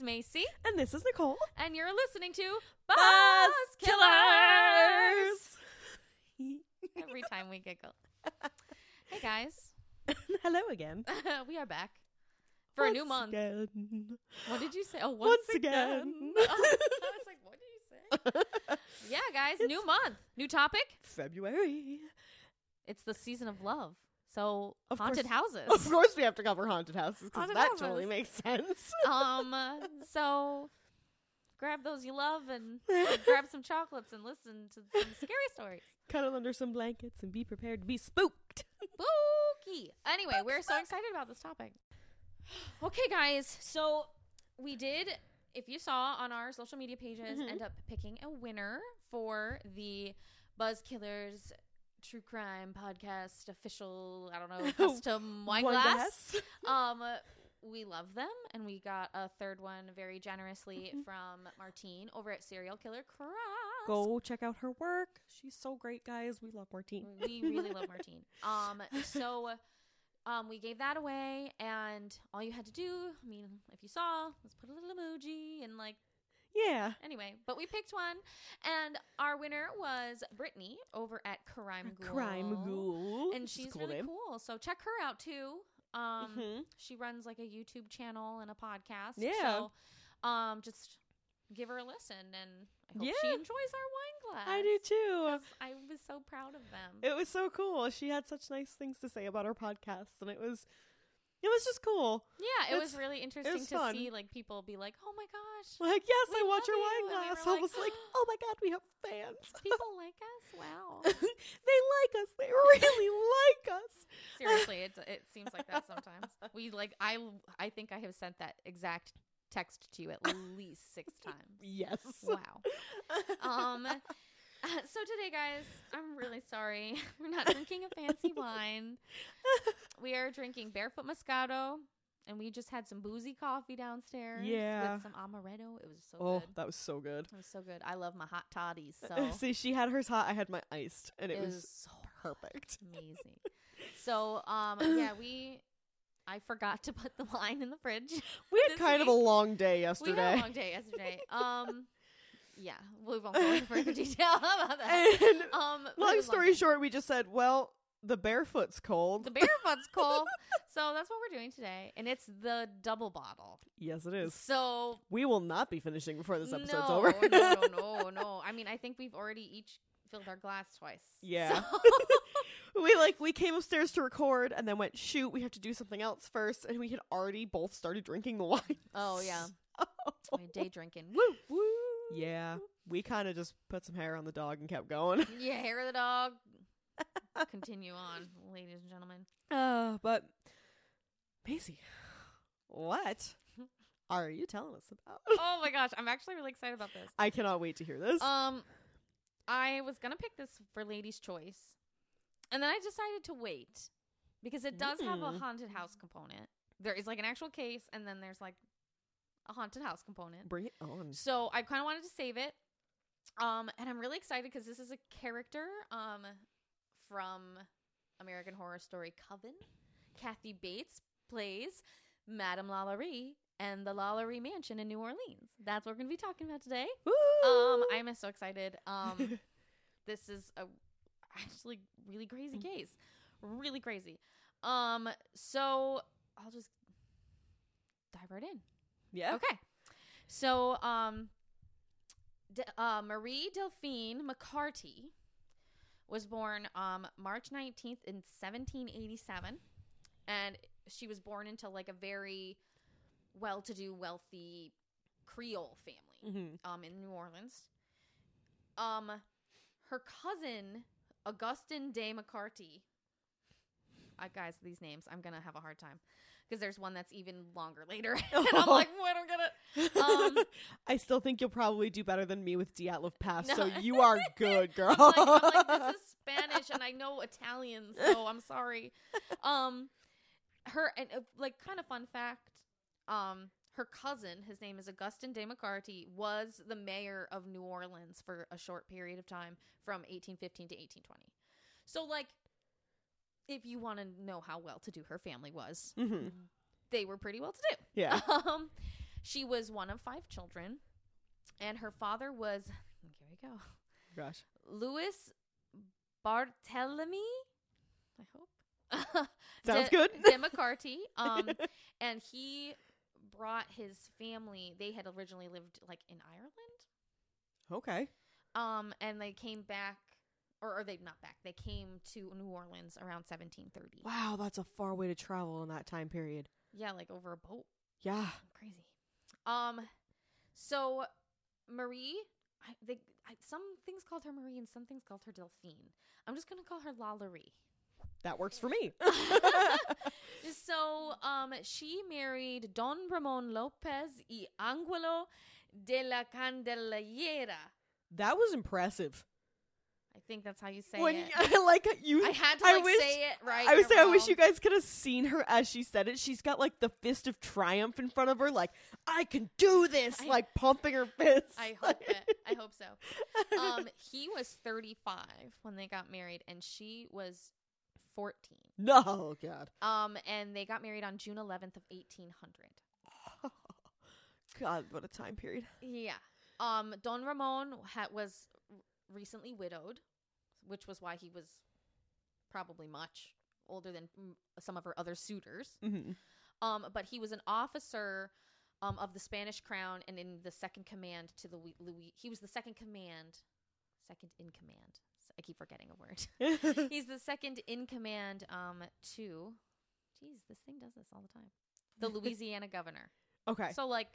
Howdy Buzzards. This is Macy, And this is Nicole. and you're listening to Buzz Buzz Killers. Killers. Every time we giggle. Hey guys, Hello again. we are back for a new month. Again. What did you say? Oh, Once again. Oh, I was like, what did you say? Yeah, guys, new month, new topic. February. It's the season of love. So Of haunted course- houses. Of course, we have to cover haunted houses because that houses. totally makes sense. um. So grab those you love and grab some chocolates and listen to some scary stories. Cuddle under some blankets and be prepared to be spooked. Spooky. Anyway, we're so excited about this topic. Okay, guys. So we did, if you saw on our social media pages, Mhm. end up picking a winner for the Buzz Killers True Crime Podcast official. I don't know custom wine, glass. glass. Um, we love them, and we got a third one very generously Mhm. from Martine over at Serial Killer Crafts. Go check out her work. She's so great, guys. We love Martine. We really love Martine. Um, so um, we gave that away, and all you had to do, I mean, if you saw, was put a little emoji and like Yeah. anyway. But we picked one, and our winner was Brittany over at Crime Ghoul. Crime Ghoul. and she's cool really name. cool. So check her out too. Um, Mhm. she runs like a YouTube channel and a podcast. Yeah. So, um, just give her a listen, and I hope she enjoys our wine glass. I do too. I was so proud of them. It was so cool. She had such nice things to say about our podcast, and it was, it was just cool. Yeah, it was really interesting was to fun. see like people be like, "Oh my gosh, Like, yes, I watch your you," wine and we glass. I like, was like, oh my god, we have fans. people like us." Wow. they like us. They really like us. Seriously, it it seems like that sometimes. We like I I think I have sent that exact text to you at least 6 times. Yes. Wow. Um so today guys, I'm really sorry. We're not drinking a fancy wine. We are drinking Barefoot Moscato and we just had some boozy coffee downstairs Yeah. with some amaretto. It was so good. oh, good. that was so good. It was so good. I love my hot toddies. So See, she had hers hot. I had my iced, and it, it was, was so perfect. amazing. So, um, yeah, we, I forgot to put the wine in the fridge. We had This kind of a week- long day yesterday. We had a long day yesterday. Um, yeah, we won't go into further detail about that. and Um, long story short, we just said, well, the barefoot's cold. the barefoot's cold, so that's what we're doing today, and it's the double bottle. yes, it is. So We will not be finishing before this episode's no, over. no, no, no, no. I mean, I think we've already each filled our glass twice. Yeah. So- we like we came upstairs to record and then went shoot we have to do something else first and we had already both started drinking the wine oh yeah, my day drinking. Woo, woo. Yeah we kind of just put some hair on the dog and kept going Yeah, hair of the dog. Continue on, ladies and gentlemen. uh but Macy what are you telling us about Oh my gosh, I'm actually really excited about this. i cannot wait to hear this Um, I was gonna pick this for Ladies' Choice, and then I decided to wait because it does have a Mm. haunted house component. There is like an actual case, and then there's like a haunted house component. bring it on So I kind of wanted to save it. Um, and I'm really excited because this is a character um from American Horror Story Coven. Kathy Bates plays Madame Lalaurie and the Lalaurie Mansion in New Orleans. That's what we're gonna be talking about today. Um, I'm so excited. Um, this is a actually really crazy case, really crazy. Um, so I'll just dive right in. Yeah Okay. So, um, D- uh, Marie Delphine McCarty was born um, March 19th in 1787. And she was born into like a very well to do, wealthy Creole family Mhm. um, in New Orleans. Um, her cousin, Augustine de McCarty. Uh, guys, these names, I'm going to have a hard time because there's one that's even longer later. and I'm like, what going to. Um, I still think you'll probably do better than me with Dyatlov Pass, so you are good, girl. I'm like, I'm like, this is Spanish and I know Italian, so I'm sorry. Um, her and uh, like kind of fun fact, um, her cousin, his name is Augustin de McCarty, was the mayor of New Orleans for a short period of time from 1815 to 1820. So like, if you want to know how well to do her family was, hmm they were pretty well to do. Yeah. Um, she was one of five children, and her father was here we go, Gosh. Louis Barthélemy. I hope Sounds De- good. De McCarty. Um, and he brought his family. They had originally lived like in Ireland. okay. Um, and they came back, or, are they not back. They came to New Orleans around 1730. Wow, that's a far way to travel in that time period. Yeah, like over a boat. Yeah. Crazy. Um, so Marie, I, they, I, some things called her Marie and some things called her Delphine. I'm just gonna call her La That works for me. so, um, she married Don Ramon Lopez y Angulo de la Candelillera. that was impressive. I think that's how you say when it. I like you I had to like wish- say it right. I would say I wish you guys could have seen her as she said it. She's got like the fist of triumph in front of her, like I can do this, I- like pumping her fist. I hope it. I hope so. Um, he was 35 when they got married, and she was 14. no, oh, God, Um, and they got married on June 11th of 1800. God, what a time period. Yeah. Um, Don Ramon ha- was recently widowed, which was why he was probably much older than some of her other suitors. Mm-hmm. Um, but he was an officer um, of the Spanish crown and in the second command to the Louis. Louis he was the second command, second in command. I keep forgetting a word. He's the second in command um, to. Jeez, this thing does this all the time. The Louisiana governor. okay, So like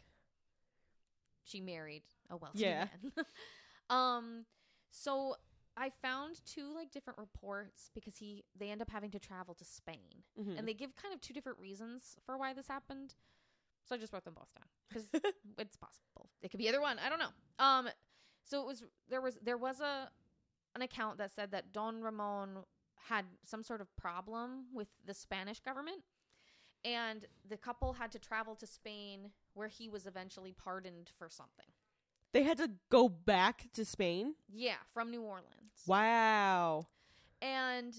she married a wealthy Yeah. man. um so I found two like different reports because he they end up having to travel to Spain. Mhm. And they give kind of two different reasons for why this happened. So I just wrote them both down cuz it's possible. It could be either one. I don't know. Um so it was there was there was a an account that said that Don Ramon had some sort of problem with the Spanish government and the couple had to travel to Spain where he was eventually pardoned for something. They had to go back to Spain. Yeah, from New Orleans. Wow. And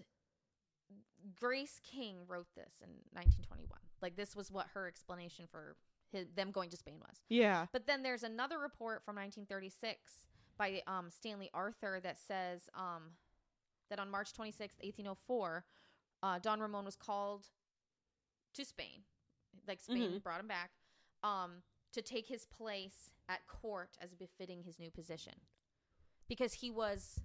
Grace King wrote this in 1921. Like this was what her explanation for his, them going to Spain was. Yeah. But then there's another report from 1936 by um, Stanley Arthur that says um, that on March 26th, 1804, uh, Don Ramon was called to Spain. Like Spain Mhm. brought him back um, to take his place at court as befitting his new position. Because he was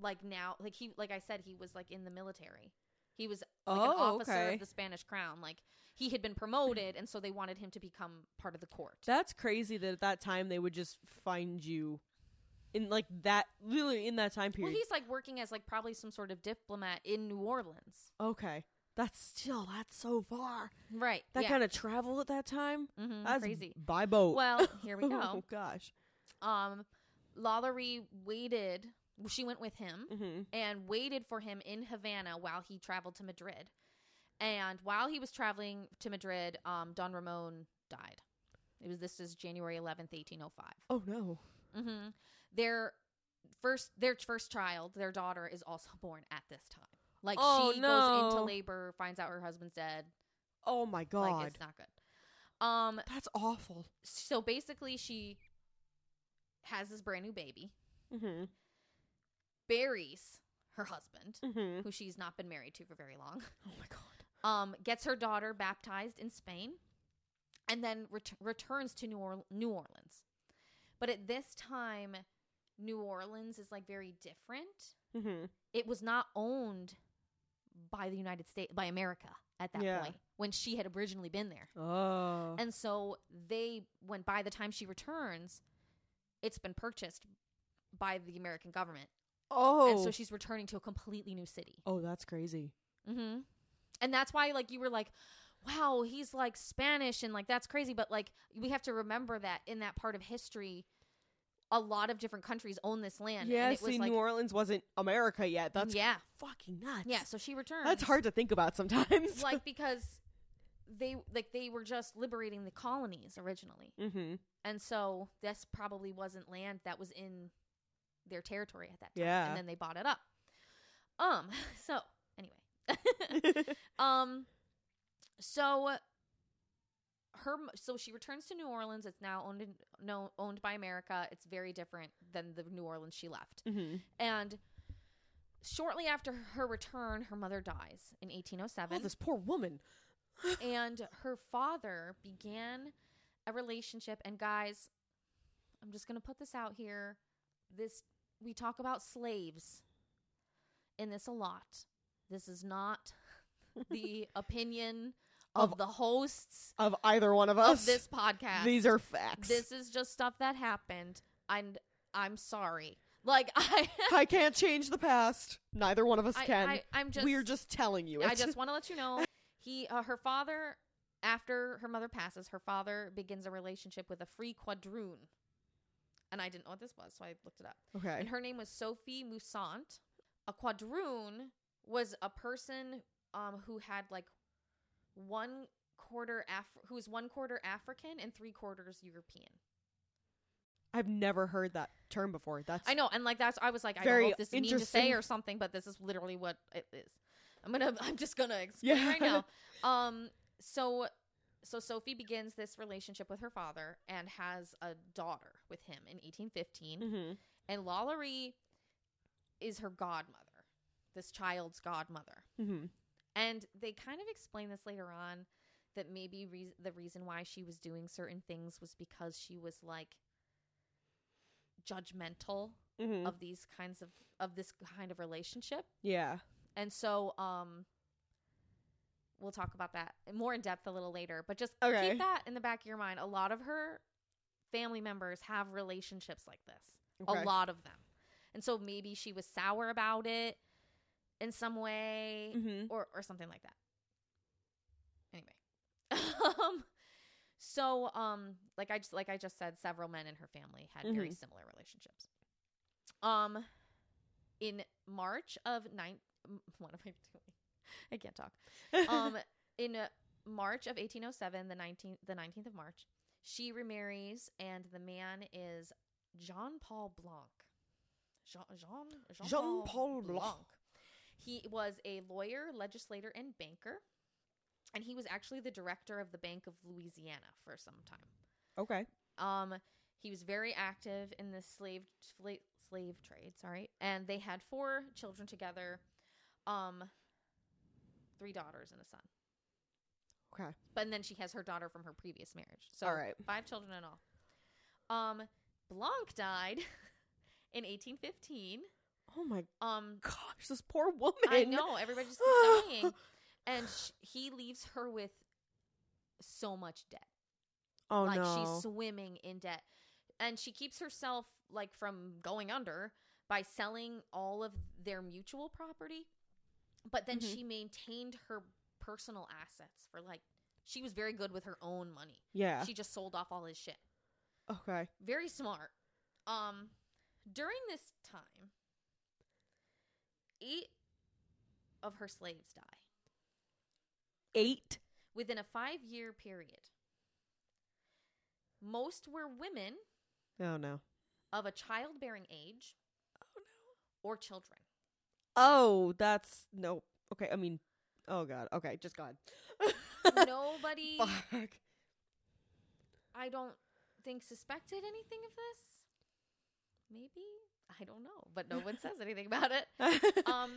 like now, like he, like I said, he was like in the military. He was like an Oh, officer okay. of the Spanish crown. Like he had been promoted, and so they wanted him to become part of the court. That's crazy that at that time they would just find you in like that literally in that time period. well, he's like working as like probably some sort of diplomat in New Orleans, okay. That's still that's so far. right? That yeah. kind of travel at that time? Mhm, That's crazy. by boat. Well, here we go. Oh gosh. um, Lalaurie waited. She went with him Mm-hmm. and waited for him in Havana while he traveled to Madrid. And while he was traveling to Madrid, um, Don Ramon died. It was this is January eleventh, eighteen oh five. Oh no. Mm-hmm. Their first, their first child, their daughter, is also born at this time. Like Oh, she goes into labor, finds out her husband's dead. Oh my god. Like it's not good. Um. That's awful. So basically, she has this brand new baby, Mm-hmm. buries her husband, Mm-hmm. who she's not been married to for very long. Oh my god. Um, gets her daughter baptized in Spain, and then ret- returns to New, or- New Orleans. But at this time, New Orleans is like very different. Mm-hmm. it was not owned by the United States by America at that Yeah. point when she had originally been there. Oh. And so they when by the time she returns, it's been purchased by the American government. oh. And so she's returning to a completely new city. oh, that's crazy. Mhm. And that's why like you were like wow, he's like Spanish and like that's crazy, but like we have to remember that in that part of history a lot of different countries own this land Yeah, and it was see, like New Orleans wasn't America yet. That's yeah. fucking nuts. Yeah, so she returns. That's hard to think about sometimes. like because they like they were just liberating the colonies originally mm-hmm. and so this probably wasn't land that was in their territory at that time Yeah. and then they bought it up um so anyway um so her so she returns to New Orleans. It's now owned in, no owned by America. It's very different than the New Orleans she left. Mm-hmm. And shortly after her return, her mother dies in Oh, 1807 this poor woman. and her father began a relationship and guys i'm just going to put this out here this we talk about slaves in this a lot this is not the opinion of, Of- the hosts Of either one of us. of this podcast These are facts. this is just stuff that happened and i'm sorry like i I can't change the past. Neither one of us I, can. I, i'm just We're just telling you. I just want to let you know he uh, her father after her mother passes, her father begins a relationship with a free quadroon. And I didn't know what this was, so I looked it up. okay. And her name was Sophie Moussant. A quadroon was a person um, who had like one quarter Af- who is one quarter African and three quarters European. I've never heard that term before. That's I know, and like that's I was like, I don't know if this is mean to say or something, but this is literally what it is. I'm gonna I'm just gonna explain Yeah. right now. Um so so Sophie begins this relationship with her father and has a daughter with him in 1815. Mm-hmm. And Lalaurie is her godmother, this child's godmother. Mm-hmm. And they kind of explain this later on that maybe re- the reason why she was doing certain things was because she was like judgmental Mm-hmm. of these kinds of of this kind of relationship yeah. and so um we'll talk about that more in depth a little later but just Okay. keep that in the back of your mind a lot of her family members have relationships like this Okay. a lot of them and so maybe she was sour about it in some way Mm-hmm. or or something like that. Anyway. Um so um like i just like i just said several men in her family had very Mhm. similar relationships. Um in march of nine what am i doing? I can't talk. Um in uh, march of 1807 the 19th the 19th of march she remarries and the man is jean paul blanque. Jean jean Jean-Paul Blanque. He was a lawyer legislator and banker and he was actually the director of the bank of louisiana for some time okay. um, he was very active in the slave slave, slave trade. Sorry, and they had four children together, um, three daughters and a son. Okay. But and then she has her daughter from her previous marriage. So All right. five children in all. Um, Blanque died in 1815. Oh my Um, gosh, this poor woman. I know everybody just keeps dying, and sh- he leaves her with so much debt. Oh like no. she's swimming in debt and she keeps herself like from going under by selling all of their mutual property but then Mhm. she maintained her personal assets for like she was very good with her own money yeah. she just sold off all his shit okay. very smart um during this time eight of her slaves die Eight. within a five year period most were women Oh no. of a childbearing age Oh no. or children. Oh, that's no. Okay. I mean, oh god. Okay, just God. Nobody, Fuck. I don't think, suspected anything of this. Maybe? I don't know. But no one says anything about it. Um,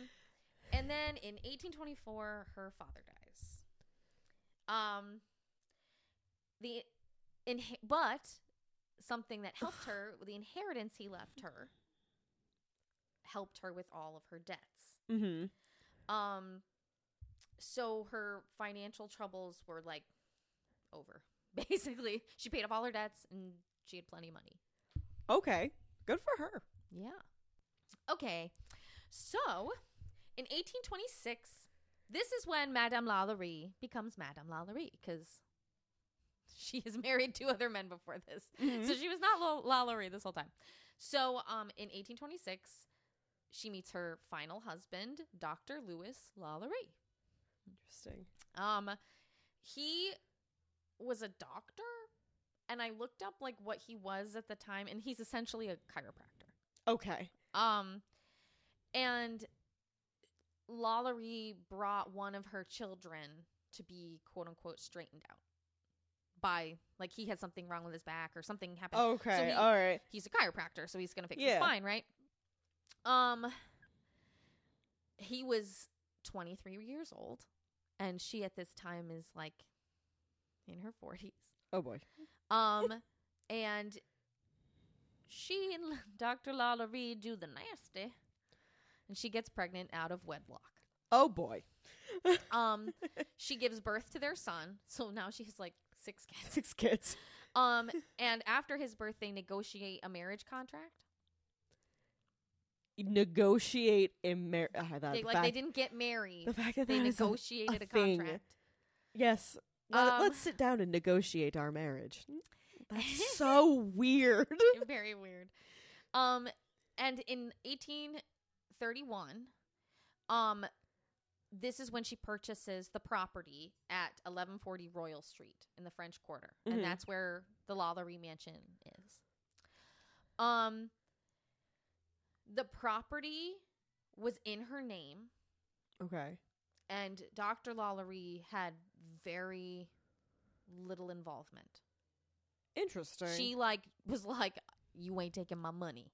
and then in 1824, her father dies. Um, the in but something that helped her, the inheritance he left her, helped her with all of her debts. mm-hmm. Um, so her financial troubles were like over. Basically, she paid off all her debts and she had plenty of money. Okay. Good for her. Yeah. Okay. So, in 1826, this is when Madame Lalaurie becomes Madame Lalaurie because she has married two other men before this. Mm-hmm. So she was not Lal- Lalaurie this whole time. So, um, in 1826, she meets her final husband, Dr. Louis Lalaurie. Interesting. Um, he was a doctor, and I looked up like what he was at the time, and he's essentially a chiropractor. Okay. Um, and Lalaurie brought one of her children to be quote unquote straightened out by like he had something wrong with his back or something happened. Okay. he- all right. He's a chiropractor, so he's gonna fix Yeah. his spine, right? Um, he was 23 years old, and she at this time is like in her 40s. Oh boy. Um, and she and Dr. Lalaurie do the nasty, and she gets pregnant out of wedlock. Oh boy. Um, she gives birth to their son, so now she has like six kids. Six kids. Um, and after his birth, they negotiate a marriage contract. Negotiate a marriage. uh, They, the like fact, they didn't get married. the fact that They that a- negotiated a, thing. contract. yes. Let, Um, let's sit down and negotiate our marriage. That's so weird. Very weird. Um, and in 1831, um, this is when she purchases the property at 1140 Royal Street in the French Quarter, Mhm. and that's where the Lalaurie Mansion is. Um, the property was in her name, Okay. and Dr. Lalaurie had very little involvement. Interesting. She like was like, "You ain't taking my money."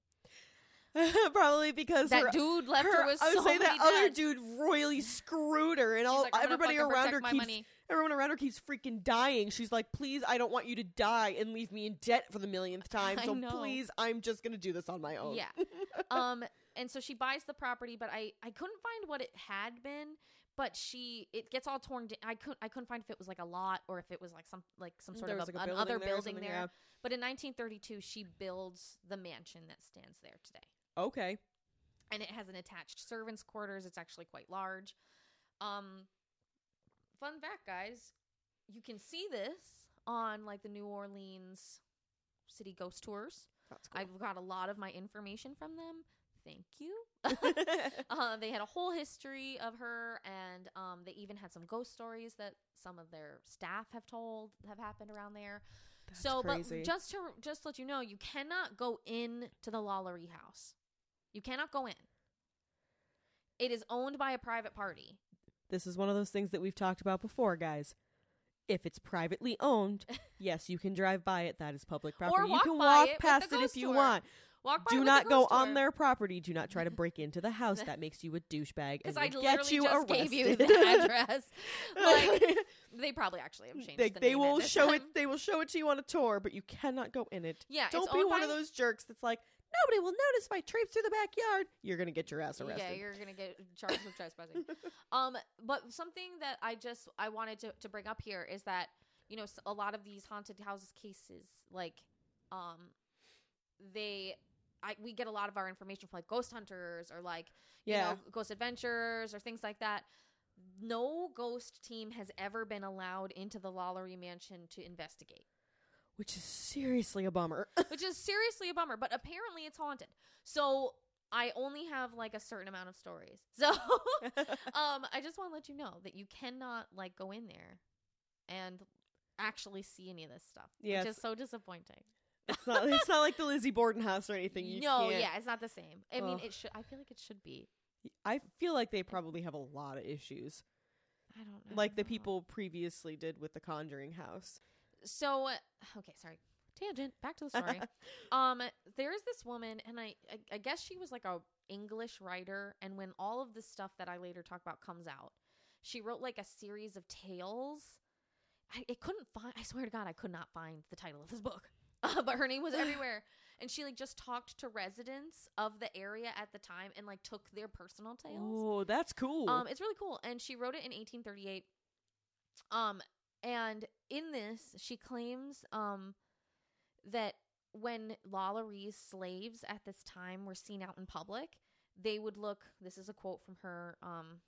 Probably because That her, dude left her- her with I would so say many that other dude royally screwed her, and all like, everybody around her keeps money." everyone around her keeps freaking dying. She's like, "Please, I don't want you to die and leave me in debt for the millionth time. So please, I'm just gonna do this on my own." Yeah. um, and so she buys the property, but I I couldn't find what it had been. But she it gets all torn. down. I couldn't I couldn't find if it was like a lot or if it was like some like some sort There of a, like, a another building there building there. But in 1932, she builds the mansion that stands there today. Okay. and it has an attached servants' quarters. It's actually quite large. Um, fun fact, guys, you can see this on like the New Orleans City Ghost Tours. That's cool. I've got a lot of my information from them. Thank you. uh, they had a whole history of her, and um, they even had some ghost stories that some of their staff have told have happened around there. That's so, crazy. but just to just to let you know, you cannot go in to the Lalaurie house. You cannot go in. It is owned by a private party. this is one of those things that we've talked about before, guys. If it's privately owned, yes, you can drive by it. That is public property. you can walk past it if you want. Walk by Do not go on their property. Do not try to break into the house. That makes you a douchebag because I literally get you just arrested. gave you the address. like they probably actually have changed. they, the they will show it. They will show it to you on a tour, but you cannot go in it. Yeah, Don't be one of those jerks that's like nobody will notice if I traipse through the backyard. You're gonna get your ass arrested. Yeah, you're gonna get charged with trespassing. um, but something that I just I wanted to to bring up here is that you know a lot of these haunted houses cases, like, um, they. I, we get a lot of our information from like ghost hunters or like you Yeah. know ghost adventures or things like that. No ghost team has ever been allowed into the Lalaurie mansion to investigate. Which is seriously a bummer. which is seriously a bummer. But apparently, it's haunted. So I only have like a certain amount of stories. So um, I just want to let you know that you cannot like go in there and actually see any of this stuff, Yes. which is so disappointing. It's not. It's not like the Lizzie Borden house or anything. You no, can't- yeah, it's not the same. I mean, Ugh. it should. I feel like it should be. I feel like they probably have a lot of issues, I don't know. like the people previously did with the Conjuring house. So okay, sorry. Tangent. Back to the story. um, there's this woman, and I, I, I guess she was like a English writer. And when all of the stuff that I later talk about comes out, she wrote like a series of tales. I, it couldn't find. I swear to God, I could not find the title of this book. Uh, but her name was everywhere, and she like just talked to residents of the area at the time and like took their personal tales. Oh, that's cool. Um, it's really cool, and she wrote it in 1838. Um, and in this, she claims um that when Lalaurie's slaves at this time were seen out in public, they would look. This is a quote from her um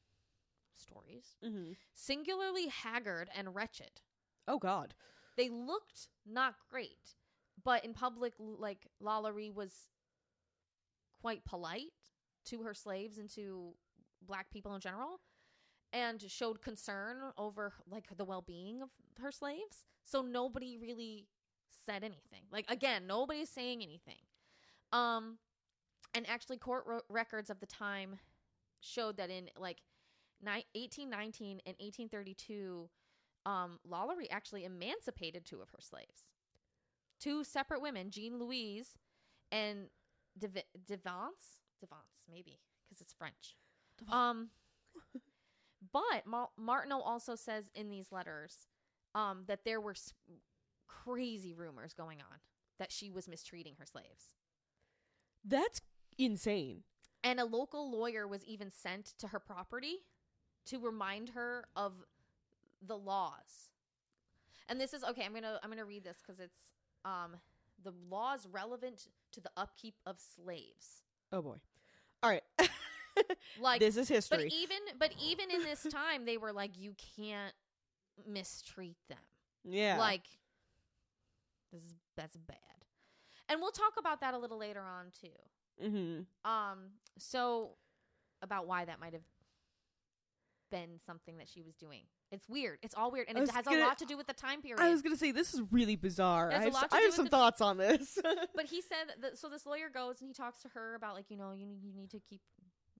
stories. hmm Singularly haggard and wretched. Oh God. They looked not great, but in public, like Lalaurie was quite polite to her slaves and to black people in general, and showed concern over like the well-being of her slaves. So nobody really said anything. Like again, nobody's saying anything. Um, and actually, court ro- records of the time showed that in like ni- 1819 and 1832 um, Lalaurie actually emancipated two of her slaves. Two separate women, Jean Louise and Dev- Devance, Devance maybe because it's French. Um, but Ma- Martineau also says in these letters um, that there were s- crazy rumors going on that she was mistreating her slaves. That's insane. And a local lawyer was even sent to her property to remind her of the laws. And this is okay, I'm going to I'm going to read this cuz it's um the laws relevant to the upkeep of slaves. Oh boy. All right. Like this is history. but even but even in this time they were like you can't mistreat them. yeah. Like this is that's bad. And we'll talk about that a little later on too. mm-hmm. Um, so about why that might have been something that she was doing. It's weird. It's all weird, and it has gonna- a lot to do with the time period. I was gonna say this is really bizarre. I have, I have some the- thoughts on this. but he said that. So this lawyer goes and he talks to her about like you know you you need to keep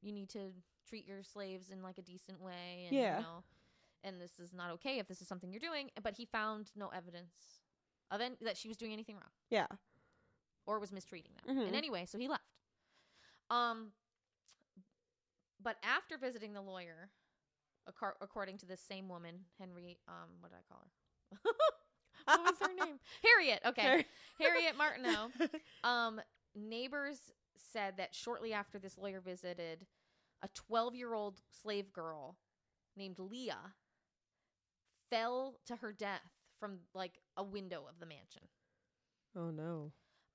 you need to treat your slaves in like a decent way, and Yeah. you know, and this is not okay if this is something you're doing. But he found no evidence of any, that she was doing anything wrong. yeah. or was mistreating them Mhm. in any way, so he left. Um, but after visiting the lawyer, acco- according to this same woman, Henry, um, what did I call her? what was her name? Harriet. Okay, Harriet Martineau. Um, neighbors said that shortly after this lawyer visited, a 12 year old slave girl named Leah fell to her death from like a window of the mansion. oh no.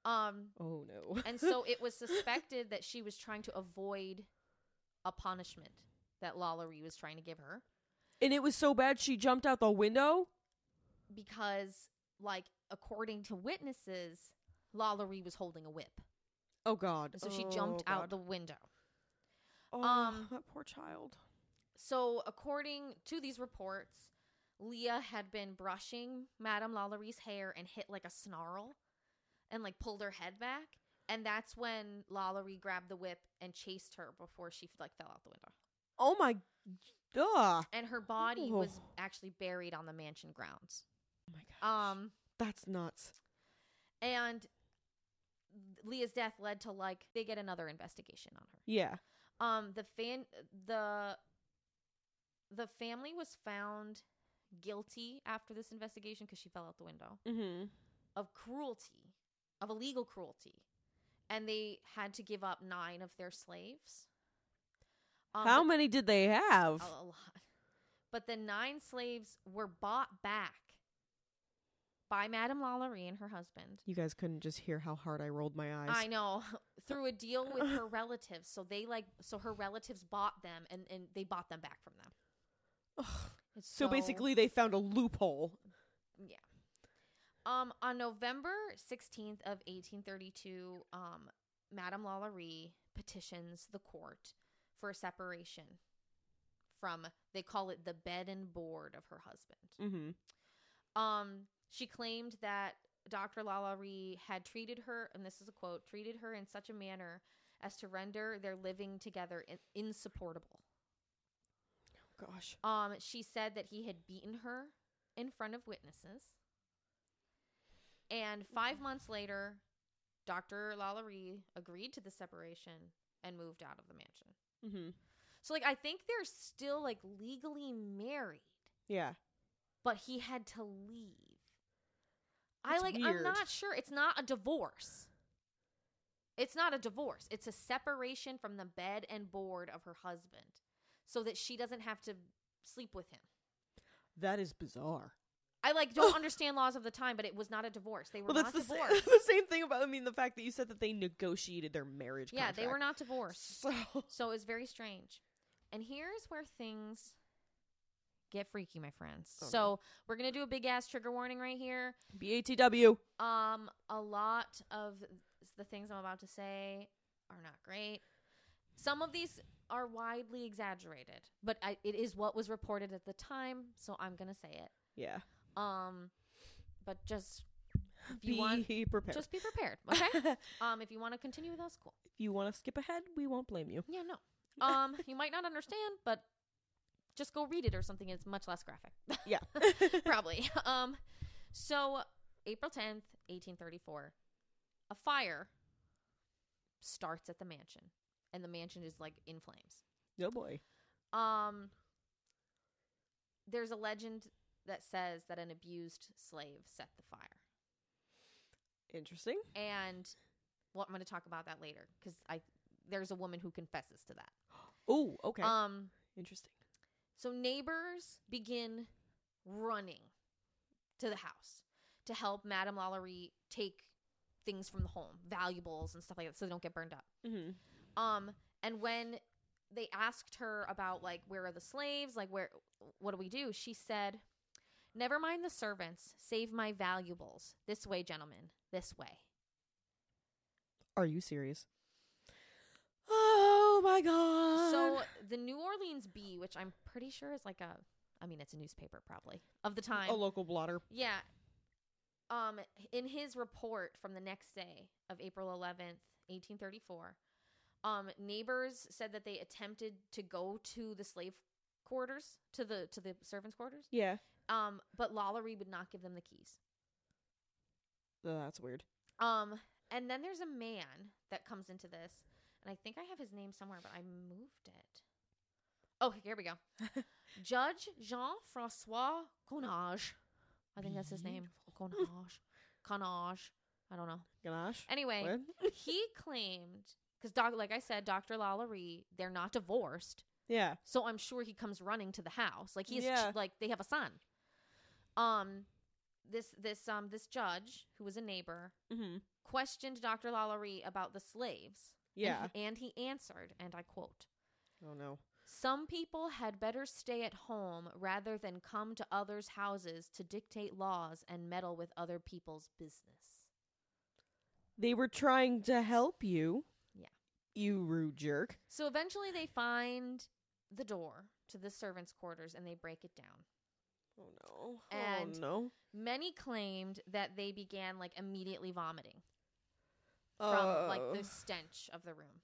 Um, Oh no. and so it was suspected that she was trying to avoid a punishment that Lalaurie was trying to give her and it was so bad she jumped out the window. because, like, according to witnesses, Lalaurie was holding a whip. Oh god. And so she Oh, jumped out the window. Oh, um, that poor child. So, according to these reports, Leah had been brushing Madame Lalaurie's hair and hit like a snarl and like pulled her head back. And that's when Lalaurie grabbed the whip and chased her before she like fell out the window. Oh my. Duh. And her body was Oh. actually buried on the mansion grounds. Oh my god. Um, That's nuts. and Leah's death led to like they get another investigation on her. Yeah. Um, the fan the the family was found guilty after this investigation because she fell out the window Mm-hmm. of cruelty, of illegal cruelty, and they had to give up nine of their slaves. Um, How many did they have? a, a lot, but the nine slaves were bought back by Madame Lalaurie and her husband. You guys couldn't just hear how hard I rolled my eyes. I know through a deal with her relatives. So they like so her relatives bought them and and they bought them back from them. It's So basically, they found a loophole. yeah. Um, on November sixteenth of eighteen thirty two, um, Madame Lalaurie petitions the court for separation from they call it the bed and board of her husband. Mm-hmm. Um, she claimed that Dr. Lalaurie had treated her, and this is a quote, treated her in such a manner as to render their living together in- insupportable. Gosh. Um, she said that he had beaten her in front of witnesses. And five months later, Dr. Lalaurie agreed to the separation and moved out of the mansion. Mm-hmm. So, like, I think they're still like legally married. Yeah. but he had to leave. I That's like I'm not sure. It's not a divorce. It's not a divorce. It's a separation from the bed and board of her husband so that she doesn't have to sleep with him. That is bizarre. I like don't understand laws of the time, but it was not a divorce. They were Well, that's not the, sa- divorced. the same thing about. I mean, the fact that you said that they negotiated their marriage. yeah, they were not divorced. So So it's very strange. And here's where things get freaky, my friends. Oh, no. so we're gonna do a big ass trigger warning right here. BATW. Um, a lot of the things I'm about to say are not great. Some of these are widely exaggerated, but I, it is what was reported at the time, so I'm gonna say it. Yeah. Um, but just if Be you want, prepared. just be prepared, okay? um, if you want to continue, that's cool. if you want to skip ahead, we won't blame you. Yeah, no. Um, you might not understand, but just go read it or something. It's much less graphic. Yeah. Probably. Um, so April 10th, 1834, a fire starts at the mansion, and the mansion is like in flames. oh boy. Um, there's a legend that says that an abused slave set the fire, Interesting. and well, I'm going to talk about that later because I there's a woman who confesses to that. Oh, okay. Um, Interesting. so neighbors begin running to the house to help Madame Lalaurie take things from the home, valuables and stuff like that, so they don't get burned up. Mm-hmm. Um, and when they asked her about like where are the slaves, like where what do we do? She said, "Never mind the servants, save my valuables. This way, gentlemen, this way." Are you serious? Oh my god. So the New Orleans Bee, which I'm pretty sure is like a, I mean, it's a newspaper probably of the time. a local blotter. Yeah. Um, in his report from the next day of April 11th, 1834, um, neighbors said that they attempted to go to the slave quarters, to the to the servants' quarters. Yeah. Um, but Lalaurie would not give them the keys. Oh, that's weird. Um, and then there's a man that comes into this, and I think I have his name somewhere, but I moved it. Oh, here we go. Judge Jean Francois Connage. I think that's his name. Connage. Connage. I don't know. Ganache. Anyway, he claimed because doc, like I said, Doctor Lalaurie, they're not divorced, Yeah. so I'm sure he comes running to the house. Like he's Yeah. like they have a son. Um, this this um this judge who was a neighbor Mm-hmm. questioned Dr. Lalaurie about the slaves. and Yeah. he- And he answered, and I quote, Oh no. Some people had better stay at home rather than come to others' houses to dictate laws and meddle with other people's business. They were trying to help you. Yeah. You rude jerk. So eventually they find the door to the servants' quarters and they break it down. Oh no. Oh, and- oh no. Many claimed that they began like immediately vomiting from like Oh. the stench of the room.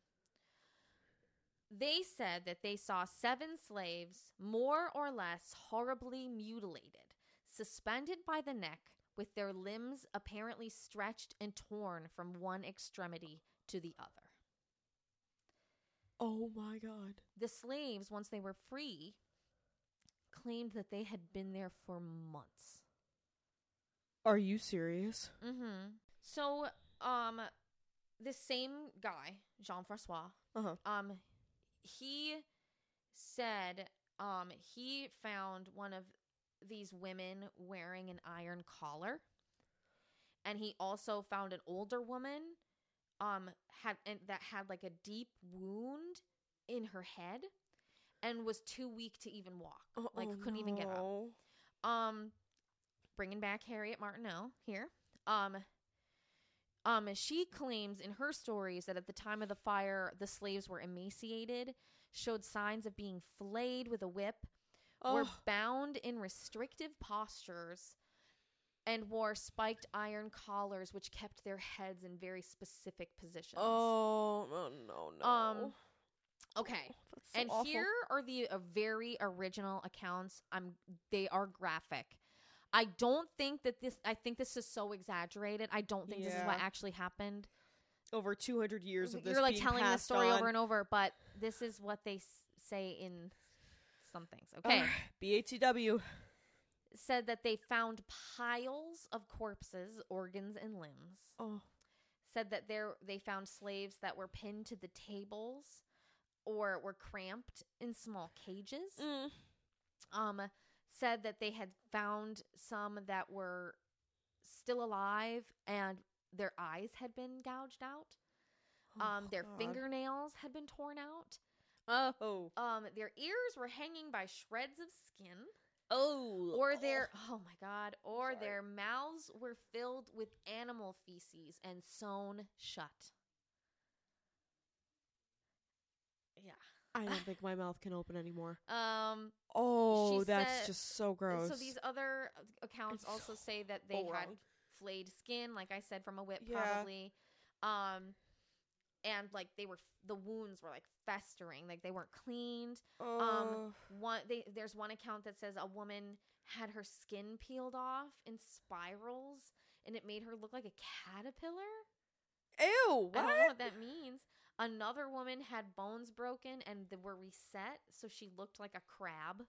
They said that they saw seven slaves, more or less horribly mutilated, suspended by the neck, with their limbs apparently stretched and torn from one extremity to the other. Oh my god. The slaves, once they were free, claimed that they had been there for months. Are you serious? Mm-hmm. So, um, this same guy, Jean Francois, Uh-huh. um, he said, um, he found one of these women wearing an iron collar, and he also found an older woman, um, had and that had like a deep wound in her head, and was too weak to even walk, like Oh, couldn't even get up. Um, bringing back Harriet Martineau here. Um, um, she claims in her stories that at the time of the fire, the slaves were emaciated, showed signs of being flayed with a whip, were Oh, bound in restrictive postures, and wore spiked iron collars, which kept their heads in very specific positions. oh no no no. Um, okay. That's so and awful. here are the uh, very original accounts. I'm they are graphic. I don't think that this. I think this is so exaggerated. I don't think this is what actually happened. over 200 years of this You're like telling the story on. over and over, but this is what they s- say in some things. Okay, BATW. said that they found piles of corpses, organs, and limbs. Oh. Said that there they found slaves that were pinned to the tables or were cramped in small cages. Mm. um, said that they had found some that were still alive and their eyes had been gouged out. Oh, Um, their God. fingernails had been torn out. Oh. Um, their ears were hanging by shreds of skin, Oh. or their oh my god, or Sorry. their mouths were filled with animal feces and sewn shut. Yeah. I don't think my mouth can open anymore. Um, Oh, She that's said- just so gross. So these other accounts It's also so say that they all had wrong. flayed skin, like I said, from a whip, Yeah. probably. Um, and like they were the wounds were like festering, like they weren't cleaned. Oh. One they there's one account that says a woman had her skin peeled off in spirals and it made her look like a caterpillar. Ew. I don't know What? what that means. Another woman had bones broken and they were reset, so she looked like a crab.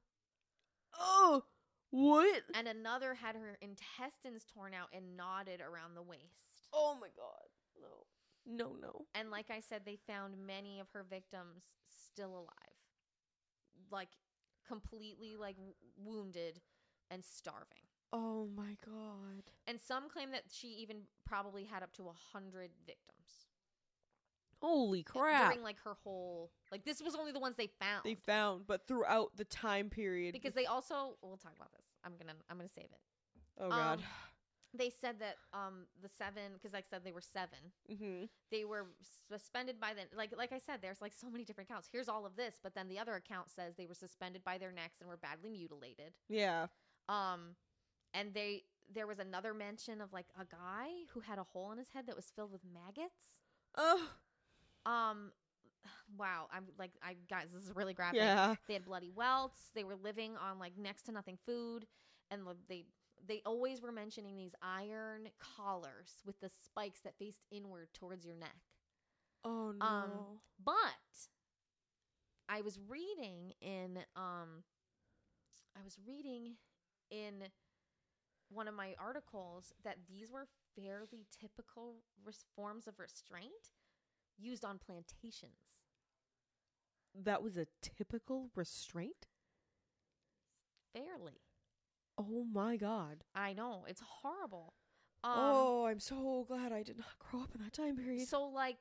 Oh. What? And another had her intestines torn out and knotted around the waist. Oh my god. No. No, no. And like I said, they found many of her victims still alive, like completely like w- wounded and starving. Oh my god. And some claim that she even probably had up to a hundred victims Holy crap. during like her whole like this was only the ones they found they found, but throughout the time period. because they also we'll talk about this. I'm gonna I'm gonna save it. Oh god. um, They said that um the seven because like I said they were seven. mm-hmm. They were suspended by the like like I said there's like so many different accounts. Here's all of this, but then the other account says they were suspended by their necks and were badly mutilated. Yeah. Um, and they there was another mention of like a guy who had a hole in his head that was filled with maggots. Oh. Um, wow, I'm like I guys, this is really graphic. Yeah. They had bloody welts. They were living on like next to nothing food, and they they always were mentioning these iron collars with the spikes that faced inward towards your neck. Oh no. Um, But I was reading in um I was reading in one of my articles that these were fairly typical res- forms of restraint used on plantations. that was a typical restraint? Fairly. Oh my god. I know, it's horrible. Um oh, I'm so glad I did not grow up in that time period. so like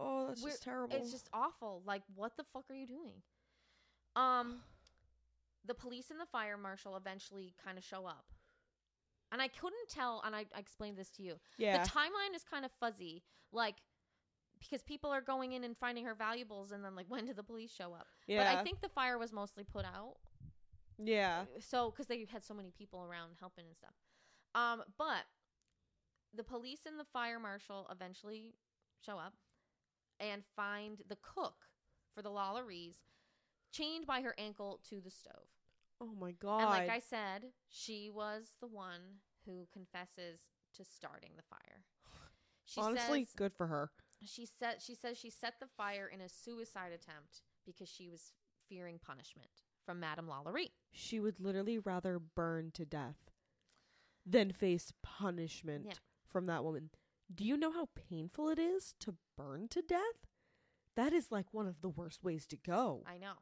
oh, that's just terrible. It's just awful. Like, what the fuck are you doing? Um, the police and the fire marshal eventually kind of show up, and I couldn't tell. And I, I explained this to you. yeah. The timeline is kind of fuzzy, like because people are going in and finding her valuables, and then like when did the police show up? yeah. But I think the fire was mostly put out. yeah. So, because they had so many people around helping and stuff. Um, but the police and the fire marshal eventually show up and find the cook for the Lalauries chained by her ankle to the stove. Oh my god. And like I said, she was the one who confesses to starting the fire. She Honestly, says, good for her. She said she says she set the fire in a suicide attempt because she was fearing punishment from Madame Lalaurie. She would literally rather burn to death than face punishment Yeah. from that woman. Do you know how painful it is to burn to death? That is like one of the worst ways to go. I know.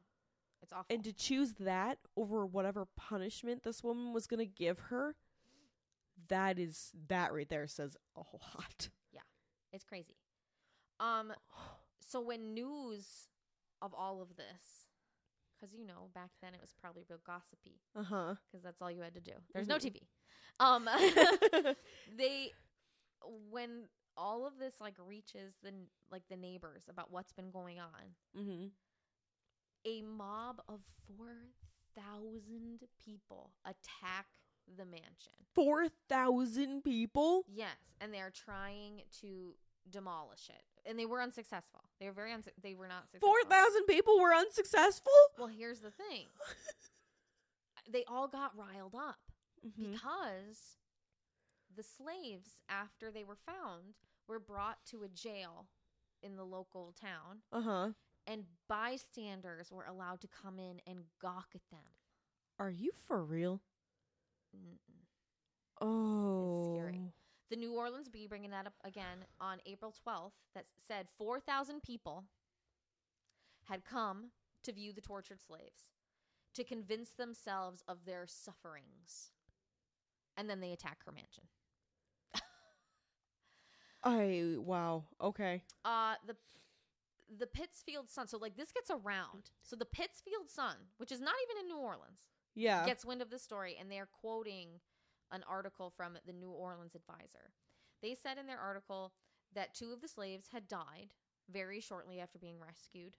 It's awful. and to choose that over whatever punishment this woman was going to give her, that is that right there says a whole lot. Yeah. It's crazy. Um, so when news of all of this, because you know back then it was probably real gossipy, Uh huh. because that's all you had to do. There's no Mhm. TV. Um, they when all of this like reaches the n- like the neighbors about what's been going on, mm-hmm. a mob of four thousand people attack the mansion. Four thousand people. Yes, and they're trying to demolish it, and they were unsuccessful. They were very unsu- they were not successful. Four thousand people were unsuccessful. Well, here's the thing: they all got riled up Mhm. because the slaves, after they were found, were brought to a jail in the local town, Uh huh. and bystanders were allowed to come in and gawk at them. Are you for real? Mm-mm. Oh, scary. The New Orleans Bee bringing that up again on April 12th that said 4,000 people had come to view the tortured slaves to convince themselves of their sufferings. And then they attack her mansion. I wow. Okay. Uh the the Pittsfield Sun. So like this gets around. So the Pittsfield Sun, which is not even in New Orleans, Yeah. gets wind of the story and they're quoting an article from the New Orleans Advertiser. They said in their article that two of the slaves had died very shortly after being rescued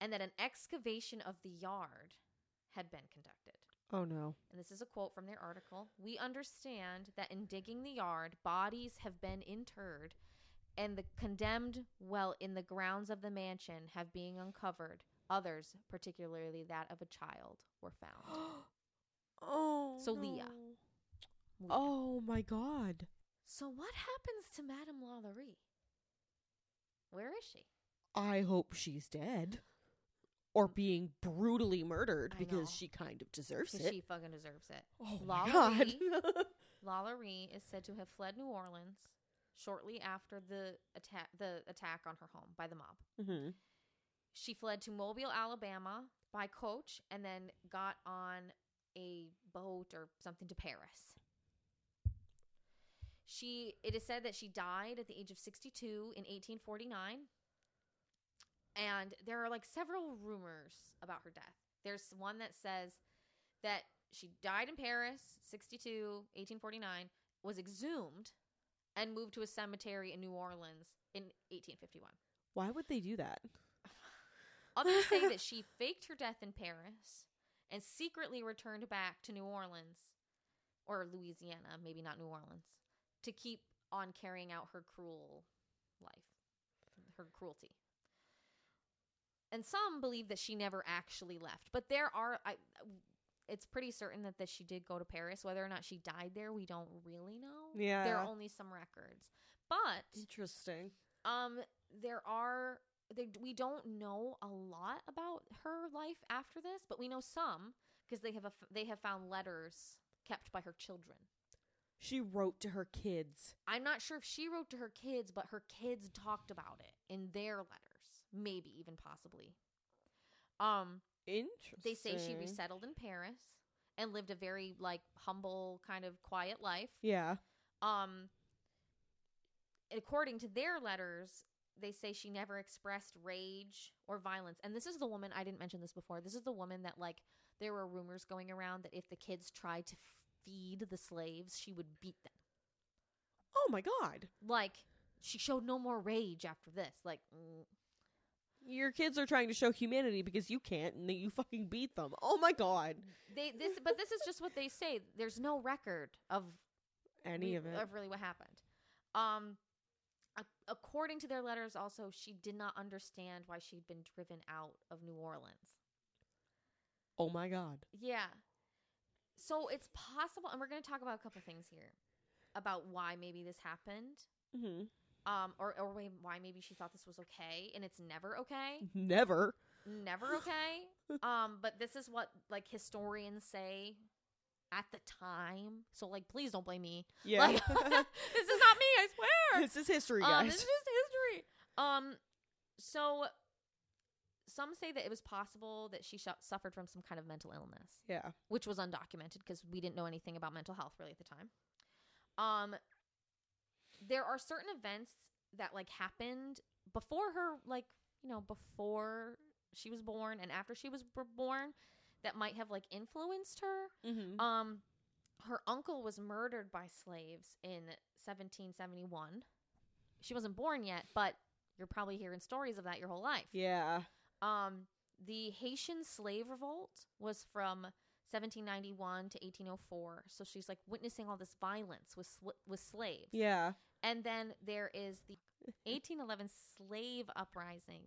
and that an excavation of the yard had been conducted. oh no. And this is a quote from their article. We understand that in digging the yard, bodies have been interred and the condemned well in the grounds of the mansion have been uncovered. Others, particularly that of a child, were found. oh. So Leah. Oh, Oh my god. So what happens to Madame Lalaurie? Where is she? I hope she's dead. Or being brutally murdered I because know. she kind of deserves it. she fucking deserves it. oh my god. Lalaurie is said to have fled New Orleans shortly after the attack the attack on her home by the mob. hmm She fled to Mobile, Alabama by coach and then got on a boat or something to Paris. She it is said that she died at the age of 62 in 1849. And there are like several rumors about her death. There's one that says that she died in Paris, 62, 1849, was exhumed and moved to a cemetery in New Orleans in 1851. Why would they do that? Others say that she faked her death in Paris and secretly returned back to New Orleans or Louisiana, maybe not New Orleans, to keep on carrying out her cruel life, her cruelty. And some believe that she never actually left, but there are I it's pretty certain that, that she did go to Paris. Whether or not she died there, we don't really know. Yeah. There are only some records. But Interesting. um, there are they, we don't know a lot about her life after this, but we know some because they have a, they have found letters kept by her children. She wrote to her kids. I'm not sure if she wrote to her kids, but her kids talked about it in their letters, maybe even possibly. Um, Interesting. they say she resettled in Paris and lived a very like humble kind of quiet life. Yeah. um according to their letters they say she never expressed rage or violence and this is the woman i didn't mention this before this is the woman that like there were rumors going around that if the kids tried to feed the slaves she would beat them Oh my god. like she showed no more rage after this like mm, Your kids are trying to show humanity because you can't and you fucking beat them. Oh my god. they this but this is just what they say there's no record of Any of it. of really what happened. Um, according to their letters, also she did not understand why she'd been driven out of New Orleans. oh my god. Yeah, so it's possible, and we're going to talk about a couple things here about why maybe this happened. hmm Um, or or why why maybe she thought this was okay, and it's never okay, Never. never okay. um, but this is what like historians say at the time. So like, please don't blame me. Yeah. Like, this is not me. I swear. this is history, Um, guys. this is just history. Um, so some say that it was possible that she sh- suffered from some kind of mental illness, yeah. which was undocumented because we didn't know anything about mental health really at the time. Um, there are certain events that like happened before her, like you know, before she was born and after she was b- born, that might have like influenced her. Mm-hmm. Um, her uncle was murdered by slaves in 1771. She wasn't born yet, but you're probably hearing stories of that your whole life. yeah. Um, the Haitian slave revolt was from 1791 to 1804. So she's like witnessing all this violence with sl- with slaves. Yeah. And then there is the 1811 slave uprising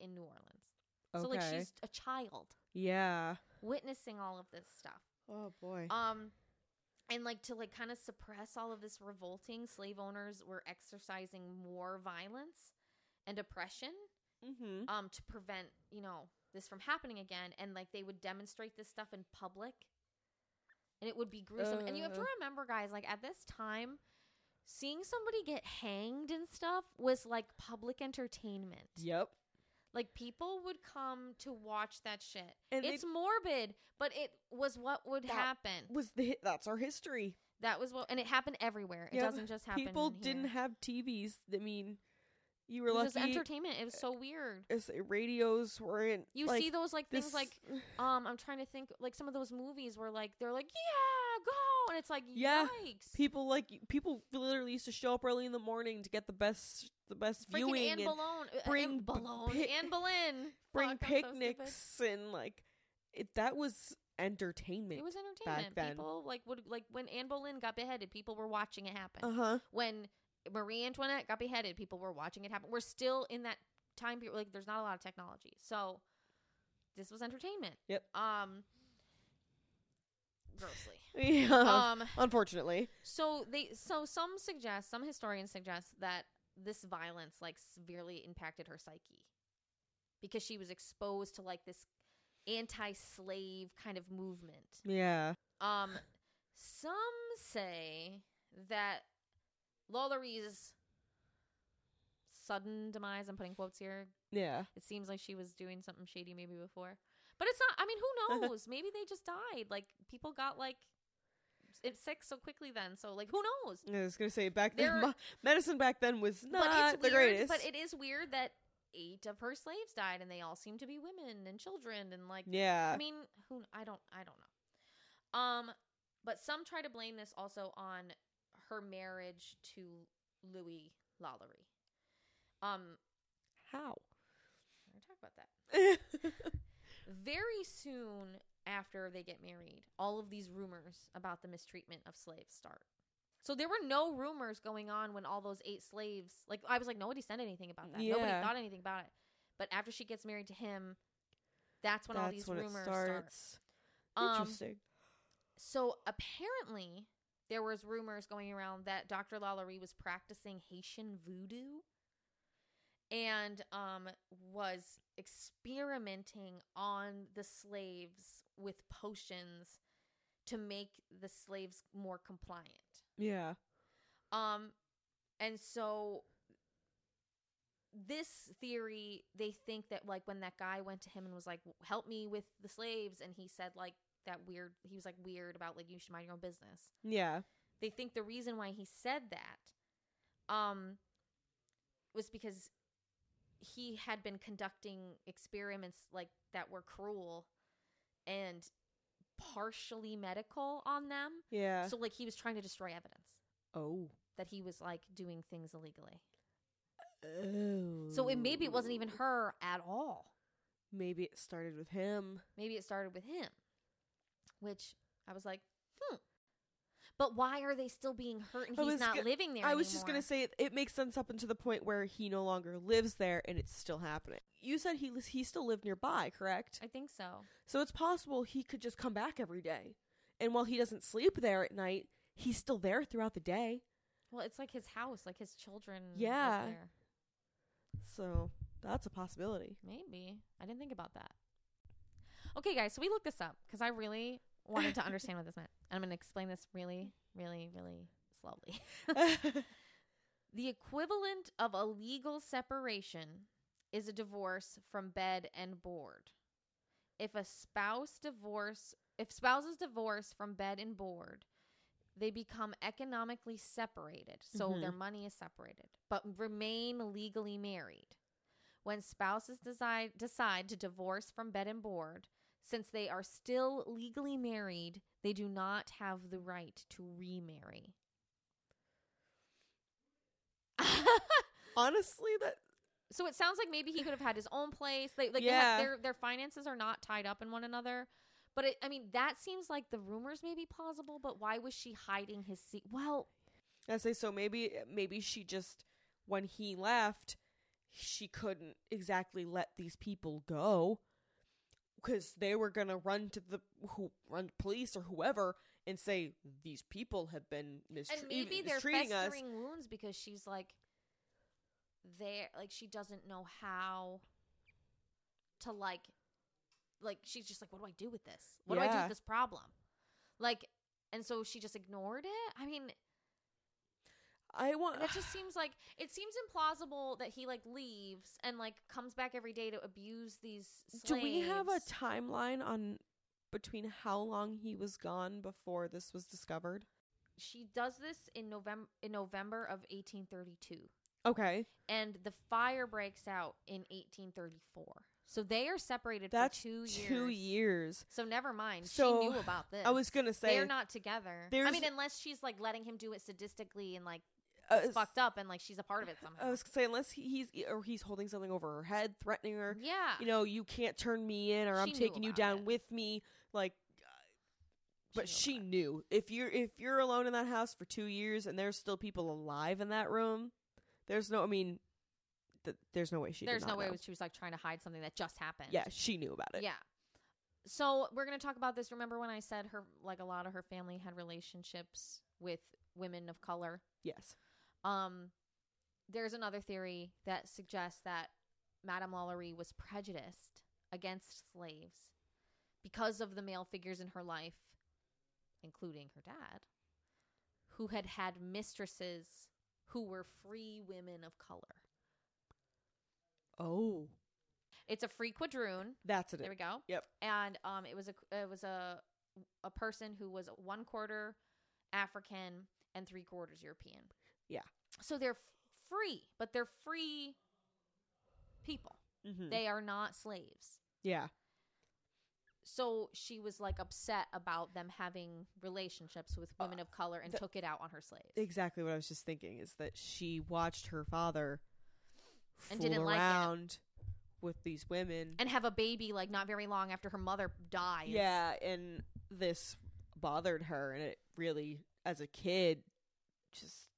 in New Orleans. Okay. So like she's a child yeah. witnessing all of this stuff. Oh boy. Um, and like to like kind of suppress all of this revolting, slave owners were exercising more violence and oppression mm-hmm. um to prevent you know this from happening again and like they would demonstrate this stuff in public and it would be gruesome and you have to Uh. remember guys like at this time seeing somebody get hanged and stuff was like public entertainment Yep. like people would come to watch that shit And it's morbid but it was what would happen Was the that's our history. that was what and it happened everywhere it Yep. doesn't just happen People didn't have TVs. I mean, you were it was lucky. entertainment it was so weird as radios weren't. you like, see those like things like um i'm trying to think like some of those movies where like they're like yeah go and it's like Yeah. yikes people like people literally used to show up early in the morning to get the best the best freaking viewing Anne and uh, bring Anne b- Balone, pic- Anne Boleyn. bring Fuck, I'm so picnics and like it, that was entertainment. It was entertainment. Back then. People like would like when Anne Boleyn got beheaded, people were watching it happen. Uh huh. when Marie Antoinette got beheaded. People were watching it happen. We're still in that time period. Like, there's not a lot of technology, so this was entertainment. Yep. Um. Grossly. Yeah. Um. Unfortunately. So they. So some suggest. Some historians suggest that this violence like severely impacted her psyche because she was exposed to like this anti-slave kind of movement. Yeah. Um, some say that Lalaurie's sudden demise, I'm putting quotes here. Yeah. It seems like she was doing something shady maybe before. But it's not, I mean, who knows? maybe they just died. Like, people got, like, it's sick so quickly then. So, like, who knows? I was gonna say back then, There- medicine back then was not the weird. greatest. But it is weird that eight of her slaves died and they all seem to be women and children and, like, yeah. I mean, who I don't I don't know. Um, but some try to blame this also on her marriage to Louis Lalaurie. Um, How? we're talk about that. Very soon after they get married, all of these rumors about the mistreatment of slaves start. So there were no rumors going on when all those eight slaves like I was like nobody said anything about that. Yeah. Nobody thought anything about it. But after she gets married to him, that's when all these when rumors start. starts. Um, Interesting. So apparently, there was rumors going around that Dr. Lalaurie was practicing Haitian voodoo and um was experimenting on the slaves with potions to make the slaves more compliant. yeah. Um and so this theory they think that like when that guy went to him and was like help me with the slaves and he said like that weird he was like weird about like you should mind your own business Yeah. they think the reason why he said that um was because he had been conducting experiments like that were cruel and partially medical on them Yeah. so like he was trying to destroy evidence oh. that he was like doing things illegally Oh. so it maybe it wasn't even her at all Maybe it started with him. maybe it started with him which i was like hmm but why are they still being hurt and I he's not go- living there I was just gonna say it, it makes sense up until the point where he no longer lives there and it's still happening. You said he he still lived nearby, correct? i think so So it's possible he could just come back every day, and while he doesn't sleep there at night, he's still there throughout the day. Well, it's like his house, like his children. Yeah. there. So that's a possibility. maybe I didn't think about that. Okay, guys, so we looked this up because I really wanted to understand what this meant. And I'm going to explain this really, really, really slowly. the equivalent of a legal separation is a divorce from bed and board. If a spouse divorce, if spouses divorce from bed and board, they become economically separated, so Mhm. their money is separated, but remain legally married. When spouses decide decide to divorce from bed and board, since they are still legally married, they do not have the right to remarry. Honestly, that so it sounds like maybe he could have had his own place. They, like they have, their their finances are not tied up in one another. But it, I mean, that seems like the rumors may be plausible. But why was she hiding his seat? Well, I say so. Maybe maybe she just when he left, she couldn't exactly let these people go because they were gonna run to the who run police or whoever and say these people have been and mistreating maybe they're mistreating us. festering wounds because she's like, there, like she doesn't know how to like, like she's just like, what do I do with this? What do I do with this problem? Like, and so she just ignored it. I mean, I want. that just seems like it seems implausible that he like leaves and like comes back every day to abuse these Do we have a timeline on between how long he was gone before this was discovered? she does this in november in november of 1832 Okay, and the fire breaks out in 1834 so they are separated that's for two years. two years. so never mind. So, she knew about this. I was gonna say they're not together. I mean unless she's like letting him do it sadistically and like uh, it's fucked up and like she's a part of it somehow I was gonna say unless he's or he's holding something over her head, threatening her. yeah You know, you can't turn me in, or I'm taking you down it. with me. Like, but knew she knew if you're if you're alone in that house for two years and there's still people alive in that room, there's no. I mean, th- there's no way she. did There's no way know. she was like trying to hide something that just happened. Yeah, she knew about it. Yeah. So we're gonna talk about this. Remember when I said her like a lot of her family had relationships with women of color? Yes. Um, there's another theory that suggests that Madame Lalaurie was prejudiced against slaves because of the male figures in her life, including her dad, who had had mistresses who were free women of color. Oh, It's a free quadroon. that's it. There we go. Yep. And um, it was a it was a a person who was one quarter African and three quarters European. Yeah. So they're f- free, but they're free people. Mhm. They are not slaves. yeah. So she was like upset about them having relationships with women Uh, of color and the- took it out on her slaves. Exactly what I was just thinking is that she watched her father And fool didn't like around with these women. and have a baby like not very long after her mother dies. yeah, and this bothered her, and it really, as a kid, just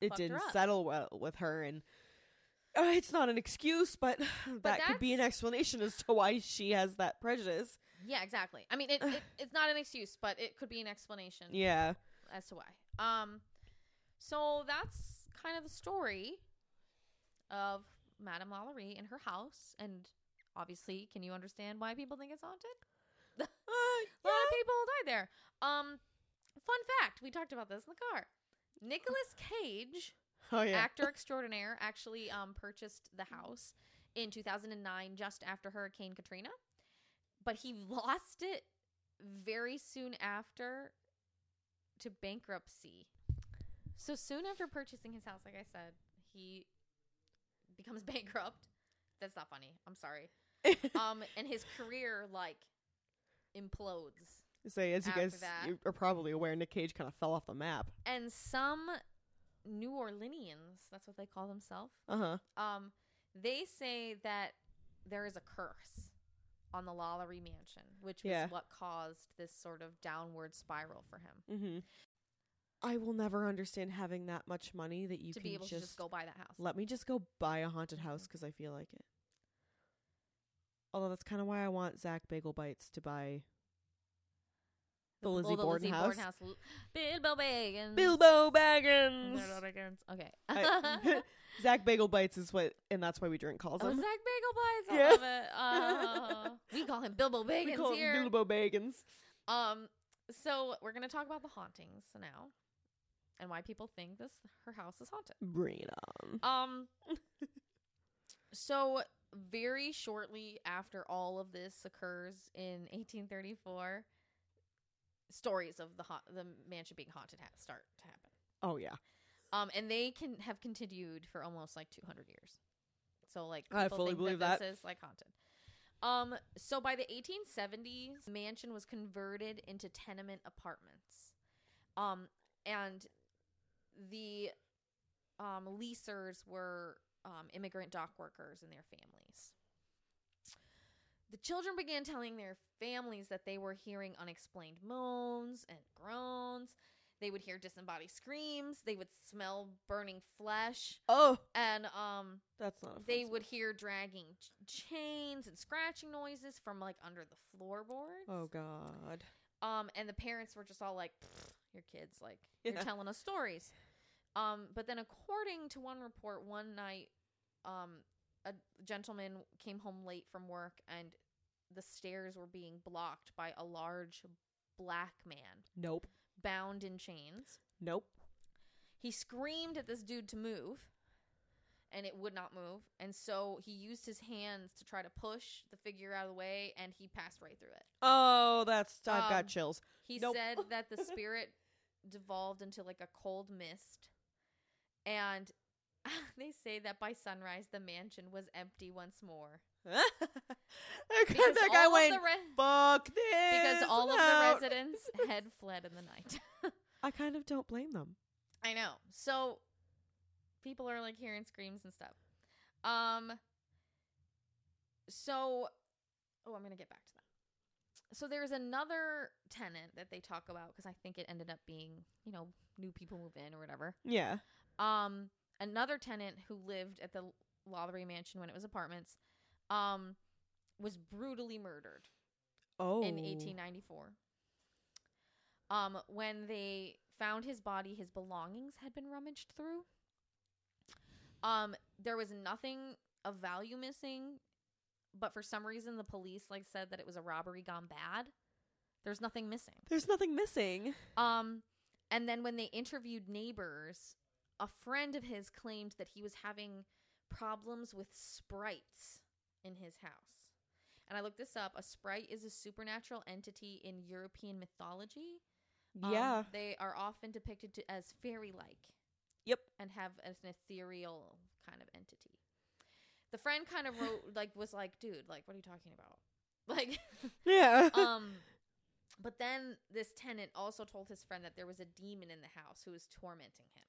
it didn't settle well with her, and uh, it's not an excuse, but, that could be an explanation as to why she has that prejudice. Yeah, exactly. I mean, it, it it's not an excuse, but it could be an explanation. Yeah, as to why. Um, so that's kind of the story of Madame Lalaurie and her house, and obviously, can you understand why people think it's haunted? uh, A lot of people died there. Um, fun fact: we talked about this in the car. Nicolas Cage, oh yeah, actor extraordinaire, actually um purchased the house in 2009, just after Hurricane Katrina, but he lost it very soon after to bankruptcy. So soon after purchasing his house, like I said, he becomes bankrupt. That's not funny. I'm sorry. Um, and his career like implodes. Say, as you after guys that- you are probably aware, Nick Cage kind of fell off the map. And some New Orleanians, that's what they call themselves, Uh huh. um, they say that there is a curse on the Lalaurie mansion, which was Yeah. what caused this sort of downward spiral for him Mm-hmm. I will never understand having that much money that you to can be able just, to just go buy that house. let me just go buy a haunted house because I feel like it. Although that's kind of why I want Zach Bagel Bites to buy the Lizzie oh, Borden house. L- Bilbo Baggins. Bilbo Baggins. Bilbo Baggins. Okay. I- Zach Bagel Bites is what, and that's why we drink calls oh, him. Zach Bagel Bites. I Yeah. love it. Uh, we call him Bilbo we Baggins call here. him Bilbo Baggins. Um, so we're gonna talk about the hauntings now, and why people think this her house is haunted. Bring it on. Um, so very shortly after all of this occurs in 1834, stories of the ha- the mansion being haunted ha- start to happen. Oh yeah, Um, and they can have continued for almost like 200 years. So like I people fully think believe that, this is like haunted. Um, so by the 1870s, the mansion was converted into tenement apartments. Um, and the um leasers were um immigrant dock workers and their families. The children began telling their families that they were hearing unexplained moans and groans. They would hear disembodied screams. They would smell burning flesh, oh, and um, that's not. A they would hear dragging ch- chains and scratching noises from like under the floorboards. Oh God. Um, and the parents were just all like, "Your kids, like, you're telling us stories." Um, but then, according to one report, one night, um, a gentleman came home late from work, and the stairs were being blocked by a large black man Nope. bound in chains. Nope. He screamed at this dude to move, and it would not move. And so he used his hands to try to push the figure out of the way, and he passed right through it. Oh, that's. I've Um, got chills. He Nope. said that the spirit devolved into like a cold mist, and they say that by sunrise the mansion was empty once more. because that guy all of went. re- Fuck this. because all of the residents had fled in the night. I kind of don't blame them. I know. So people are like hearing screams and stuff. Um so oh, I'm going to get back to that. so there's another tenant that they talk about because I think it ended up being, you know, new people move in or whatever. Yeah. Um, another tenant who lived at the Lalaurie Mansion when it was apartments, um, was brutally murdered Oh. in 1894. Um, when they found his body, his belongings had been rummaged through. Um, there was nothing of value missing, but for some reason the police like said that it was a robbery gone bad. There's nothing missing. There's nothing missing. Um, and then when they interviewed neighbors, a friend of his claimed that he was having problems with sprites in his house. And I looked this up. A sprite is a supernatural entity in European mythology. Um, yeah. they are often depicted to, as fairy-like. Yep. And have an ethereal kind of entity. The friend kind of wrote like was like, dude, like what are you talking about? Like Yeah. um but then this tenant also told his friend that there was a demon in the house who was tormenting him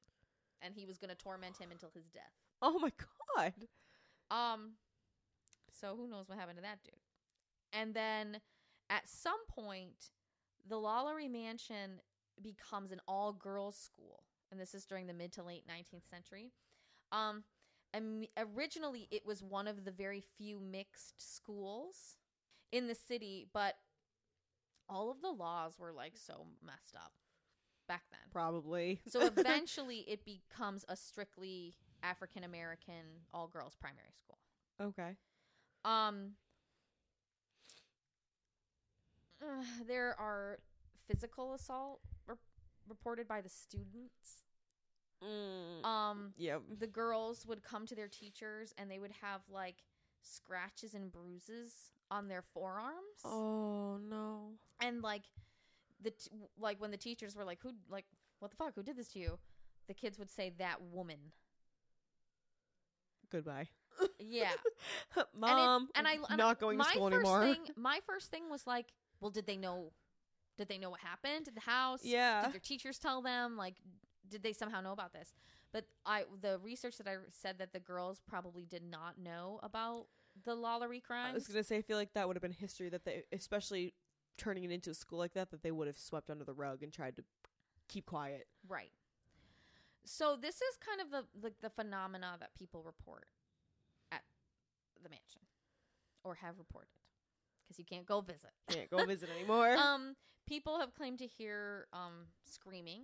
and he was going to torment him until his death. Oh my god. um so who knows what happened to that dude? And then at some point the Lalaurie mansion becomes an all girls school. And this is during the mid to late 19th century. Um originally it was one of the very few mixed schools in the city but all of the laws were like so messed up back then Probably. so eventually it becomes a strictly african american all girls primary school okay. um uh, there are physical assault re- reported by the students Mm. um yep. the girls would come to their teachers and they would have like scratches and bruises on their forearms Oh no. and like the t- like when the teachers were like who like what the fuck who did this to you the kids would say that woman Goodbye. yeah Mom. and I and not going my to school first anymore. thing my first thing was like well did they know did they know what happened at the house yeah. did their teachers tell them like did they somehow know about this but i the research that i said that the girls probably did not know about the Lalaurie crimes I was gonna say, I feel like that would have been history that they, especially turning it into a school like that, that they would have swept under the rug and tried to keep quiet. right so this is kind of the like the phenomena that people report at the mansion or have reported because you can't go visit Can't go visit anymore. um people have claimed to hear um screaming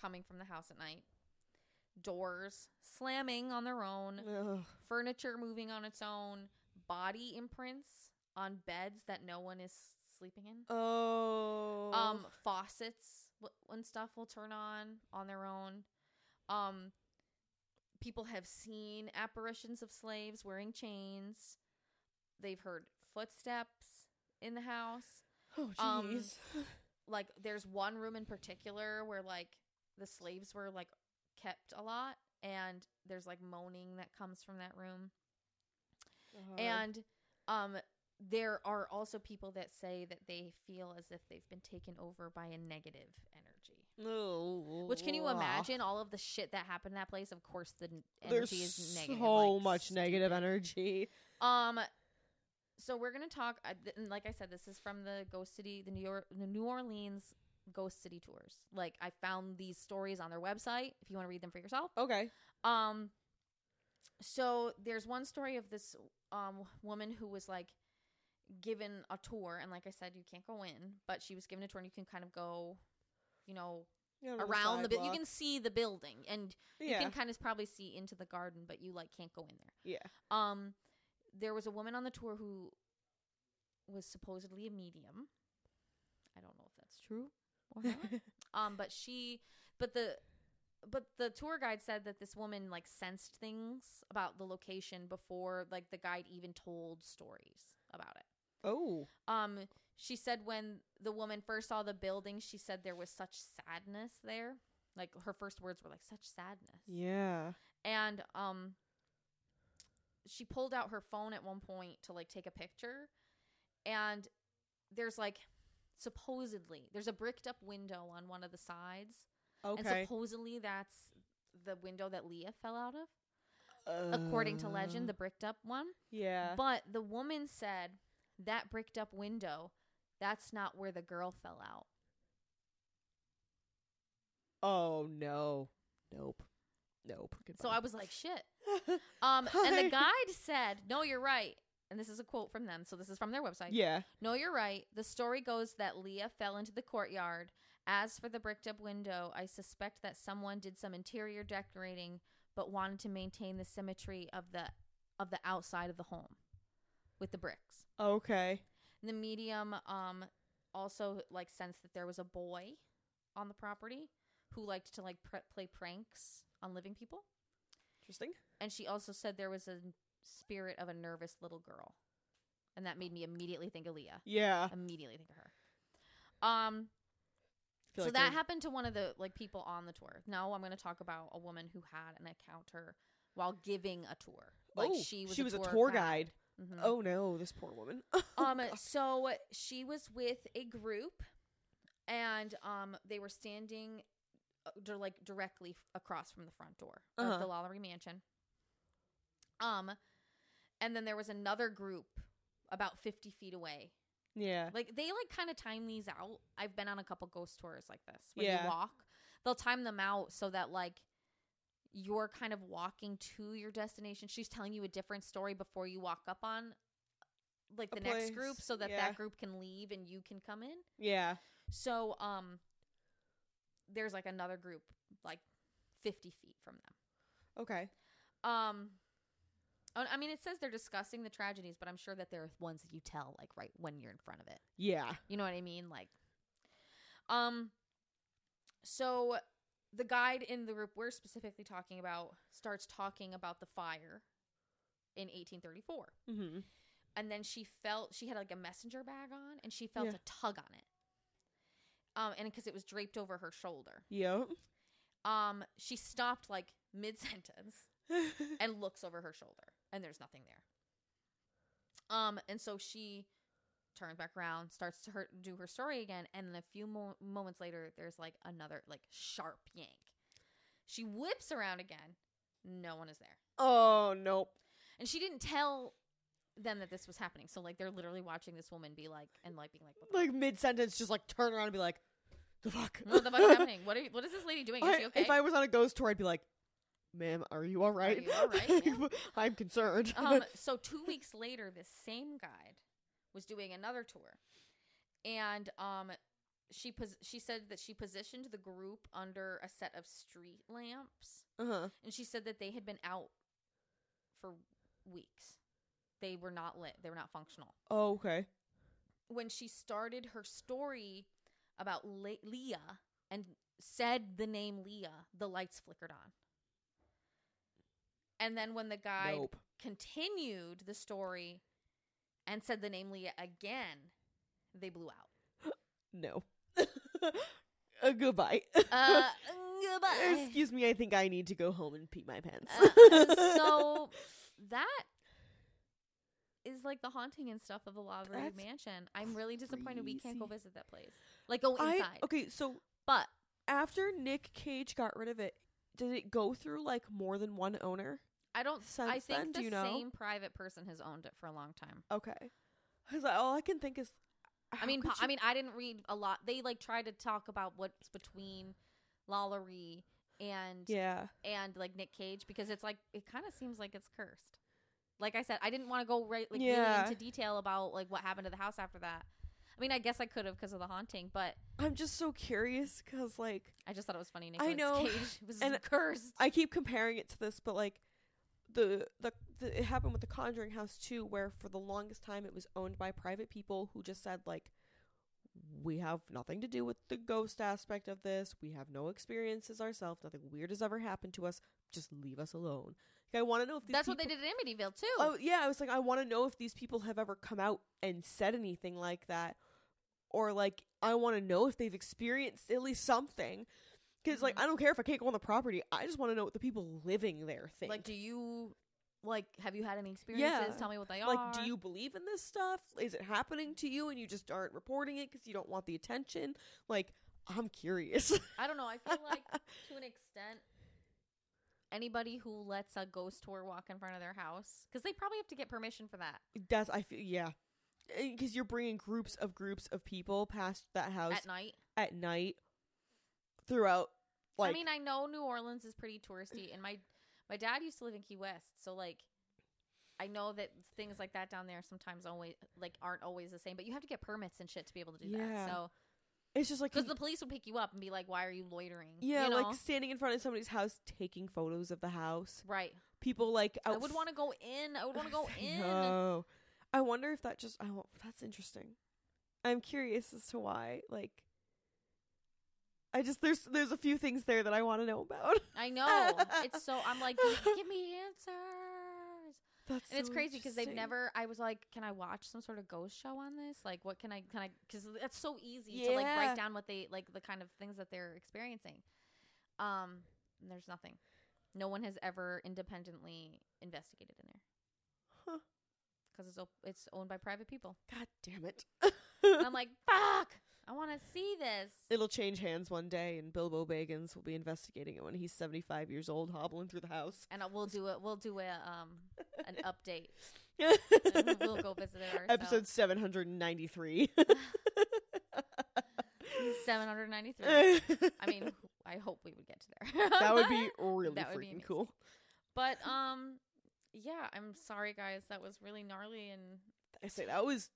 coming from the house at night doors slamming on their own Ugh. furniture moving on its own body imprints on beds that no one is sleeping in Oh. um faucets and stuff will turn on on their own um people have seen apparitions of slaves wearing chains they've heard footsteps in the house Oh, um, jeez. like there's one room in particular where like the slaves were like kept a lot and there's like moaning that comes from that room God. and um there are also people that say that they feel as if they've been taken over by a negative energy Oh, which can you imagine all of the shit that happened in that place of course the n- There's energy is negative so like, much negative energy. Um, so we're gonna talk. Uh, th- and like I said, this is from the Ghost City, the New York, the New Orleans Ghost City tours. Like I found these stories on their website. If you want to read them for yourself. Okay. Um, so there's one story of this um woman who was like given a tour, and like I said, you can't go in, but she was given a tour, and you can kind of go, you know, Yeah, on the around the building. You can see the building, and you can kind of probably see into the garden, but you like can't go in there. yeah. Um, there was a woman on the tour who was supposedly a medium. I don't know if that's true or not. um, but she, but the, but the tour guide said that this woman like sensed things about the location before like the guide even told stories about it. Oh. Um, she said when the woman first saw the building, she said there was such sadness there. Like her first words were like such sadness Yeah. and um she pulled out her phone at one point to like take a picture and there's like supposedly there's a bricked up window on one of the sides Okay. and supposedly that's the window that Leah fell out of according to legend the Uh, bricked up one yeah. but the woman said that bricked up window that's not where the girl fell out. Oh no. Nope. Nope. So I was like, shit. Um, and the guide said, "No, you're right." And this is a quote from them. So this is from their website. yeah. No, you're right. The story goes that Leah fell into the courtyard. As for the bricked up window, I suspect that someone did some interior decorating but wanted to maintain the symmetry of the of the outside of the home with the bricks. Okay. The medium um also like sensed that there was a boy on the property who liked to like pr- play pranks on living people. Interesting. And she also said there was a spirit of a nervous little girl. And that made me immediately think of Leah. Yeah. Immediately think of her. Um so like that there's- happened to one of the like people on the tour. Now I'm going to talk about a woman who had an encounter while giving a tour. Like oh, she was she a was tour, a tour guide. Mhm. Oh no, this poor woman. um so she was with a group and um they were standing uh, like directly across from the front door Uh-huh. of the Lalaurie mansion. Um and then there was another group about 50 feet away yeah. Like they like kind of time these out. I've been on a couple ghost tours like this. When Yeah. you walk, they'll time them out so that like you're kind of walking to your destination. She's telling you a different story before you walk up on like the next group so that yeah. that group can leave and you can come in. Yeah. So um there's like another group like 50 feet from them. Okay. Um I mean, it says they're discussing the tragedies, but I'm sure that there are ones that you tell like right when you're in front of it. Yeah. You know what I mean? Like, um, so the guide in the group we're specifically talking about starts talking about the fire in 1834. Mm-hmm. And then she felt, she had like a messenger bag on and she felt Yeah. a tug on it. Um, and because it was draped over her shoulder. Yep. Um, she stopped like mid sentence and looks over her shoulder and there's nothing there um and so she turns back around starts to her, do her story again and then a few mo- moments later there's like another like sharp yank she whips around again no one is there oh nope. and she didn't tell them that this was happening so like they're literally watching this woman be like and like being like what the, Like mid sentence, just like turn around and be like, "The fuck? what the fuck is happening what, are you, what is this lady doing is I- she okay If I was on a ghost tour, I'd be like, "Ma'am, are you all right? you all right, ma'am?" I'm concerned." um, so two weeks later, this same guide was doing another tour, and um, she pos- she said that she positioned the group under a set of street lamps, uh huh. and she said that they had been out for weeks. They were not lit. They were not functional. Oh, okay. When she started her story about Le- Leah and said the name Leah, the lights flickered on. And then when the guide Nope. continued the story and said the name Leah again, they blew out. No. uh, goodbye. Uh, goodbye. Excuse me. I think I need to go home and pee my pants. Uh, so that is like the haunting and stuff of the Lalaurie Mansion. I'm really disappointed we can't go visit that place. Like go I inside. okay. So But after Nick Cage got rid of it, did it go through like more than one owner? I don't. I think then, the you know? same private person has owned it for a long time. Okay. Because all I can think is, I mean, po- I mean, I didn't read a lot. They like tried to talk about what's between Lalaurie and yeah. and like Nick Cage because it's like it kind of seems like it's cursed. Like I said, I didn't want to go right like Yeah. really into detail about like what happened to the house after that. I mean, I guess I could have because of the haunting, but I'm just so curious because like I just thought it was funny. I know, Cage was and cursed. I keep comparing it to this, but like the, the the it happened with the Conjuring House too, where for the longest time it was owned by private people who just said like, we have nothing to do with the ghost aspect of this. We have no experiences ourselves. Nothing weird has ever happened to us. Just leave us alone. Like, I want to know if these That's what they did in Amityville too. Oh yeah, I was like, I want to know if these people have ever come out and said anything like that, or like, I want to know if they've experienced at least something. Because like, Mhm. I don't care if I can't go on the property. I just want to know what the people living there think. like, do you like have you had any experiences? Yeah. Tell me what they are. like, do you believe in this stuff? Is it happening to you and you just aren't reporting it because you don't want the attention? Like, I'm curious. I don't know. I feel like to an extent, anybody who lets a ghost tour walk in front of their house, because they probably have to get permission for that. That's I feel yeah. because you're bringing groups of groups of people past that house at night. at night throughout like I mean, I know New Orleans is pretty touristy, and my my dad used to live in Key West, so like, I know that things like that down there sometimes always like aren't always the same. But you have to get permits and shit to be able to do Yeah. that. So it's just like because the police would pick you up and be like, "Why are you loitering?" yeah you know? like standing in front of somebody's house taking photos of the house right. people like I would want to go in. I would want to go in. no i wonder if that just i wa- that's interesting i'm curious as to why like i just there's there's a few things there that i want to know about I know. It's so I'm like, give, me answers. that's And it's crazy because they've never. I was like, can I watch some sort of ghost show on this? Like, what can I? Can I? Because that's so easy to like Yeah. break down what they like, the kind of things that they're experiencing. Um, and there's nothing. No one has ever independently investigated in there Huh. because it's op- it's owned by private people. god damn it I'm like, fuck! I want to see this. it'll change hands one day and bilbo baggins will be investigating it when he's 75 years old hobbling through the house and uh, we'll do it. We'll do a um an update. We'll go visit it ourselves. episode 793 Seven hundred ninety three. I mean, I hope we would get to there. that would be really That would be freaking cool. But um, yeah, I'm sorry, guys. That was really gnarly and I say that was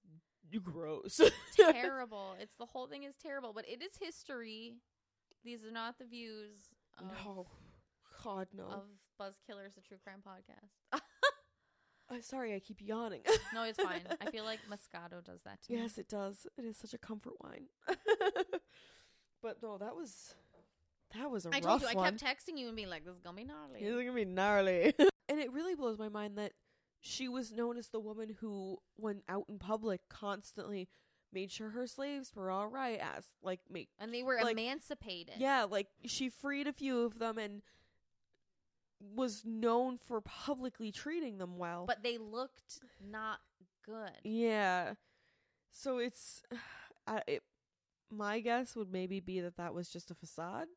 gross. terrible. it's the whole thing is terrible, but it is history. These are not the views of, no, God no. of Buzz Killers, the true crime podcast. I'm sorry, I keep yawning. no, it's fine. I feel like Moscato does that to me. yes, it does. It is such a comfort wine. but no, that was that was a I rough told you, I kept texting you and being like, "This is gonna be gnarly." It's gonna be gnarly. and it really blows my mind that she was known as the woman who, when out in public, constantly made sure her slaves were all right. As like make and they were Like, emancipated. yeah, like she freed a few of them and was known for publicly treating them well. but they looked not good. yeah, so it's I, it, my guess would maybe be that that was just a facade,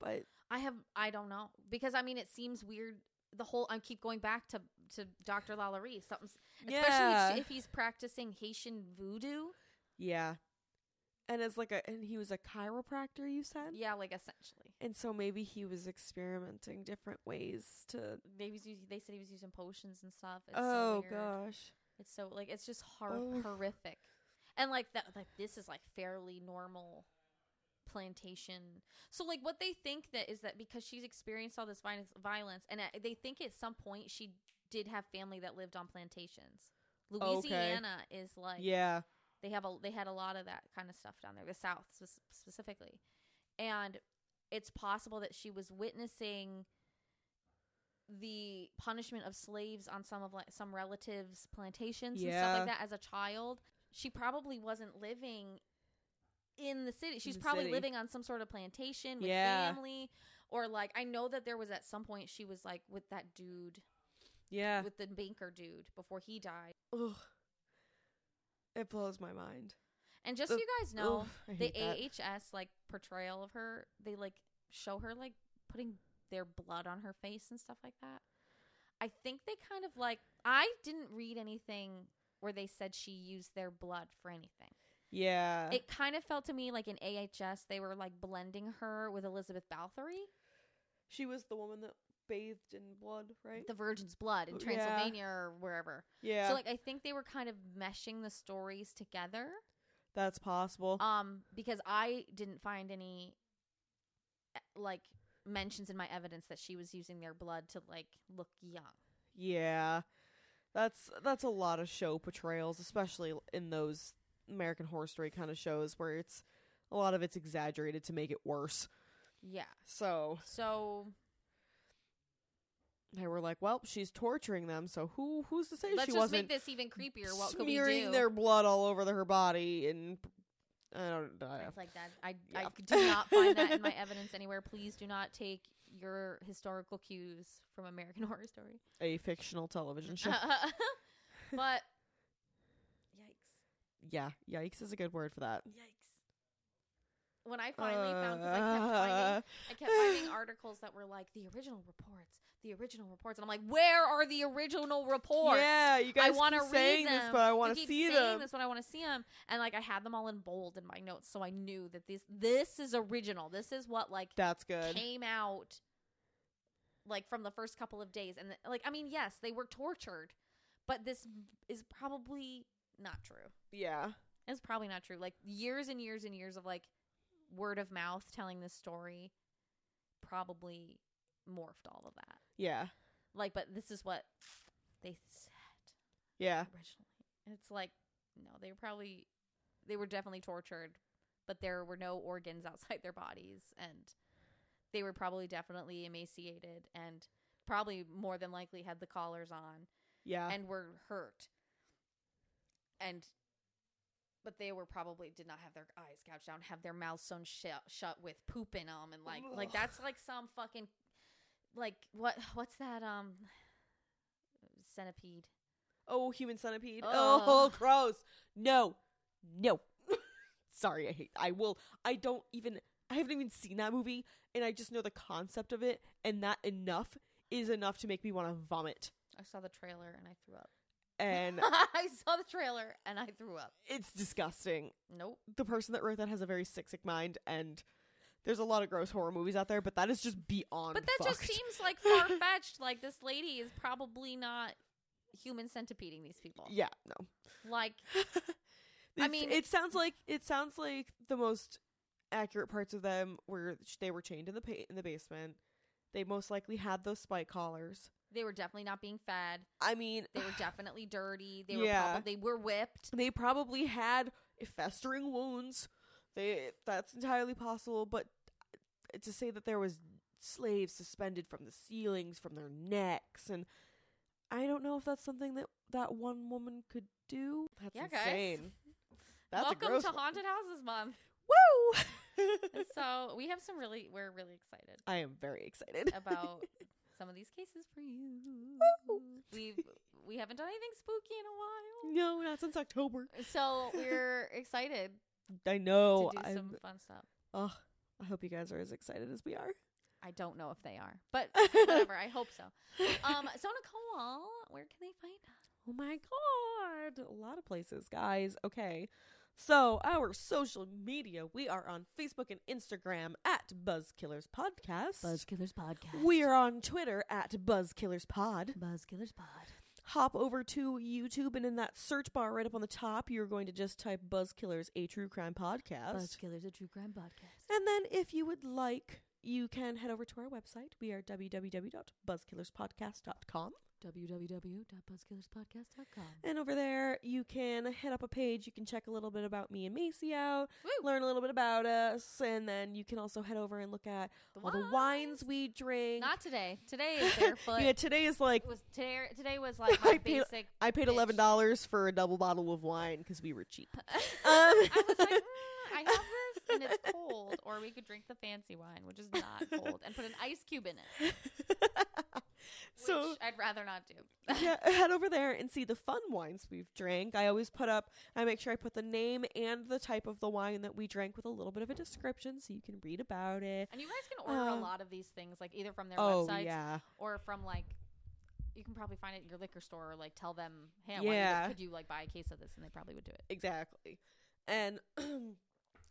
but I have I don't know because I mean it seems weird. The whole I keep going back to to Dr. Lalaurie. Something, especially yeah, if, he's practicing Haitian voodoo. yeah. And as like a, and he was a chiropractor, you said. Yeah, like essentially. And so maybe he was experimenting different ways to. Using, they said he was using potions and stuff. It's oh so gosh. It's so like it's just hor- Oh. horrific. And like that like this is like fairly normal plantation. So like what they think that is that because she's experienced all this violence, violence and uh, they think at some point she did have family that lived on plantations. Oh, okay. Louisiana is like yeah. they have a they had a lot of that kind of stuff down there, the South spe- specifically, and it's possible that she was witnessing the punishment of slaves on some of like some relatives' plantations and stuff like that as a child. She probably wasn't living in the city. She's the probably city. living on some sort of plantation with Yeah. family. Or like I know that there was at some point she was like with that dude Yeah. with the banker dude before he died. Ugh. It blows my mind. And just so you guys know, Ugh, the. AHS like portrayal of her, they like show her like putting their blood on her face and stuff like that. I think they kind of like I didn't read anything where they said she used their blood for anything. Yeah. It kind of felt to me like in AHS they were like blending her with Elizabeth Bathory, she was the woman that bathed in blood, right? the Virgin's blood in Oh, yeah. Transylvania or wherever. yeah. So like I think they were kind of meshing the stories together. that's possible. Um, because I didn't find any eh, like mentions in my evidence that she was using their blood to like look young. yeah. That's that's a lot of show portrayals, especially in those American Horror Story kind of shows where it's a lot of it's exaggerated to make it worse. Yeah. So So they were like, "Well, she's torturing them, so who who's to say let's she just wasn't make this even creepier. What could we smearing do? their blood all over the, her body and I don't I, It's like that. I Yeah. I do not find that in my evidence anywhere. Please do not take your historical cues from American Horror Story. a fictional television show. but yikes. yeah, yikes is a good word for that. Yikes. When I finally found because I kept finding uh. I kept finding articles that were like the original reports, the original reports, and I'm like, where are the original reports? Yeah, you guys I want to read saying them. this, but I want to see saying them. This, but I want to see them, and like I had them all in bold in my notes, so I knew that this this is original. This is what like That's good. came out like from the first couple of days, and like I mean, yes, they were tortured, but this is probably not true. Yeah. It's probably not true. Like years and years and years of like word of mouth telling this story probably morphed all of that. Yeah. Like, but this is what they said Yeah. originally. And it's like, no, they were probably, they were definitely tortured, but there were no organs outside their bodies. And they were probably definitely emaciated and probably more than likely had the collars on Yeah. and were hurt. And, but they were probably did not have their eyes gouged down, have their mouths sewn shut, shut with poop in them, and like, like that's like some fucking, like what, what's that? Um, centipede. oh, human centipede. Ugh. Oh, gross. No. No. Sorry, I hate. I will. I don't even. I haven't even seen that movie, and I just know the concept of it, and that enough is enough to make me want to vomit. I saw the trailer and I threw up. And I saw the trailer and I threw up. it's disgusting. Nope. The person that wrote that has a very sick, sick mind, and there's a lot of gross horror movies out there, but that is just beyond. But that just fucked. seems like far fetched. Like this lady is probably not human centipeding these people. Yeah. No. Like I It's- mean- it sounds like it sounds like the most accurate parts of them were sh- they were chained in the pa- in the basement. They most likely had those spike collars. They were definitely not being fed. I mean, They were definitely dirty. They Yeah. were probably they were whipped. they probably had festering wounds. They that's entirely possible, but uh, to say that there was slaves suspended from the ceilings from their necks and I don't know if that's something that that one woman could do. That's Yeah, guys. That's Welcome to one. Haunted Houses Month. Woo! so we have some really we're really excited I am very excited about some of these cases for you. We've we haven't done anything spooky in a while. No, not since October. So we're excited I know. to do I'm, some fun stuff. ugh, I hope you guys are as excited as we are. I don't know if they are, but whatever. I hope so. Um, so Nicole, where can they find us? Oh my god. A lot of places, guys. Okay. So, our social media, we are on Facebook and Instagram at Buzzkillers Podcast. Buzzkillers Podcast. We are on Twitter at Buzzkillers Pod. Buzzkillers Pod. Hop over to YouTube, and in that search bar right up on the top, you're going to just type Buzzkillers, a true crime podcast. Buzzkillers, a true crime podcast. And then, if you would like, you can head over to our website. We are www.buzzkillerspodcast.com. www.buzzkillerspodcast.com. And over there, you can hit up a page. You can check a little bit about me and Macy out, Woo! learn a little bit about us, and then you can also head over and look at all the wines we drink. Not today. Today is barefoot. yeah, today is like was today. Today was like I paid- basic. I paid bitch. eleven dollars for a double bottle of wine because we were cheap. um, I was like, mm, I have and it's cold, or we could drink the fancy wine, which is not cold, and put an ice cube in it, so which I'd rather not do. yeah, head over there and see the fun wines we've drank. I always put up, I make sure I put the name and the type of the wine that we drank with a little bit of a description so you can read about it. And you guys can order a um, lot of these things, like either from their oh, websites yeah. or from like. You can probably find it at your liquor store, or like tell them, "Hey, I Yeah. could you like buy a case of this?" And they probably would do it. Exactly. And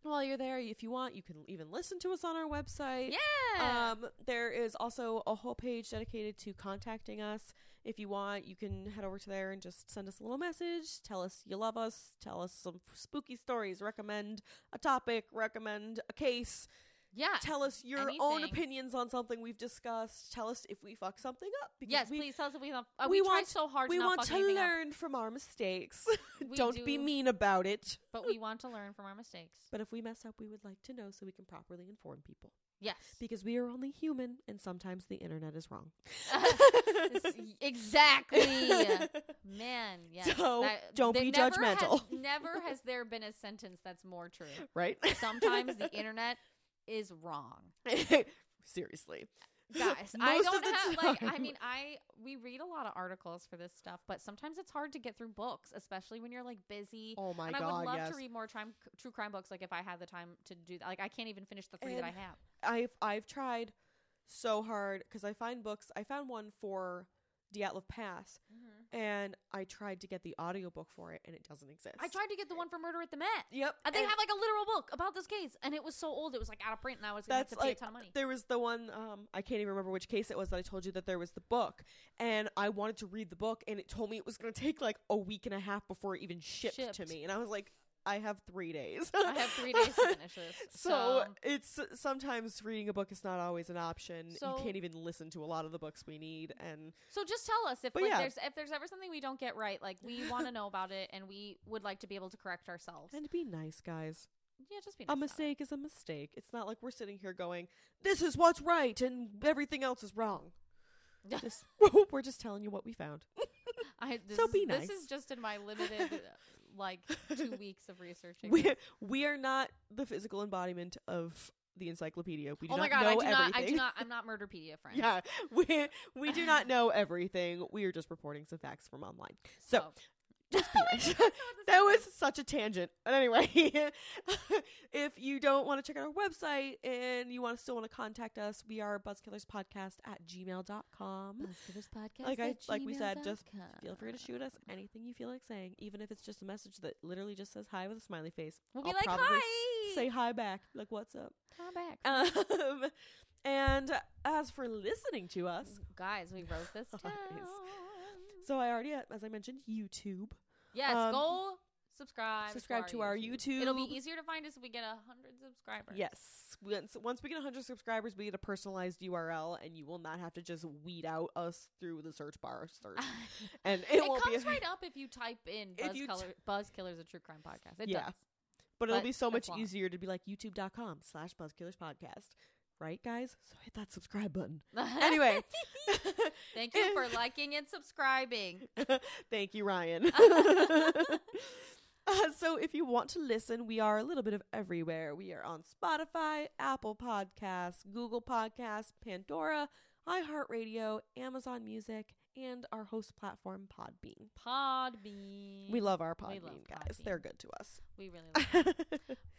while you're there, if you want, you can even listen to us on our website. Yeah. Um, there is also a whole page dedicated to contacting us. If you want, you can head over to there and just send us a little message. Tell us you love us. Tell us some spooky stories. Recommend a topic. Recommend a case. Yeah. Tell us your own opinions on something we've discussed. Tell us if we fuck something up. Because Yes, we, please tell us if we. Uh, we we, want- try so hard. We to want to anything up. learn from our mistakes. Don't be mean about it. but we want to learn from our mistakes. But if we mess up, we would like to know so we can properly inform people. Yes. Because we are only human and sometimes the internet is wrong. Exactly. Man, yes. So, that- don't be never judgmental. Has, never has there been a sentence that's more true. right? Sometimes the internet is wrong. Seriously. guys i don't have like i mean i we read a lot of articles for this stuff but sometimes it's hard to get through books especially when you're like busy Oh my and i would love yes. to read more true, true crime books like if i had the time to do that like i can't even finish the three that i have I've I've tried so hard because I find books. I found one for Dyatlov Pass, mm-hmm. and I tried to get the audiobook for it, and it doesn't exist. i tried to get the one for murder at the met. Yep, and they and have like a literal book about this case and it was so old it was like out of print and i was That's to pay like- a ton of money. there was the one um I can't even remember which case it was that I told you that there was the book, and I wanted to read the book, and it told me it was going to take like a week and a half before it even shipped, to me, and I was like, I have three days. i have three days to finish this So it's sometimes reading a book is not always an option. So- you can't even listen to a lot of the books we need, and So just tell us if like yeah. there's if there's ever something we don't get right, like we want to know about it and we would like to be able to correct ourselves. and be nice, guys. yeah, just be nice a mistake is a mistake. It's not like we're sitting here going, "This is what's right and everything else is wrong." Just, we're just telling you what we found. I, this So is, be This is just in my limited like two weeks of researching. We this. we are not the physical embodiment of the encyclopedia. We do oh my not god, I know do not. everything. I do not. I'm not Murderpedia, friend. yeah, we we do not know everything. We are just reporting some facts from online. So, just be nice. that was such a tangent. But anyway, if you don't want to check out our website and you want to still want to contact us, we are buzzkillerspodcast at gmail.com. podcast. Like I like we said, just feel free to shoot us anything you feel like saying, even if it's just a message that literally just says hi with a smiley face. We'll I'll like, probably hi. Say hi back. Like what's up? Come back, Um and as for listening to us, guys. We wrote this down. So I already as I mentioned YouTube. Yes, Um, go subscribe. subscribe to our YouTube. It'll be easier to find us if we get a hundred subscribers. Yes. Once, once we get a 100 subscribers, we get a personalized URL, and you will not have to just weed out us through the search bar search. And it, it, won't comes right up if you type in Buzz, you t- Color, Buzz Killers, a true crime podcast. It Yeah. does. but it'll be so much long. easier to be like youtube.com slash buzzkillers podcast. Right, guys? So hit that subscribe button. Anyway. thank you for liking and subscribing. Thank you, Ryan. Uh, so, if you want to listen, we are a little bit of everywhere. We are on Spotify, Apple Podcasts, Google Podcasts, Pandora, iHeartRadio, Amazon Music, and our host platform, Podbean. Podbean. We love our Podbean love guys. Podbean. They're good to us. We really love.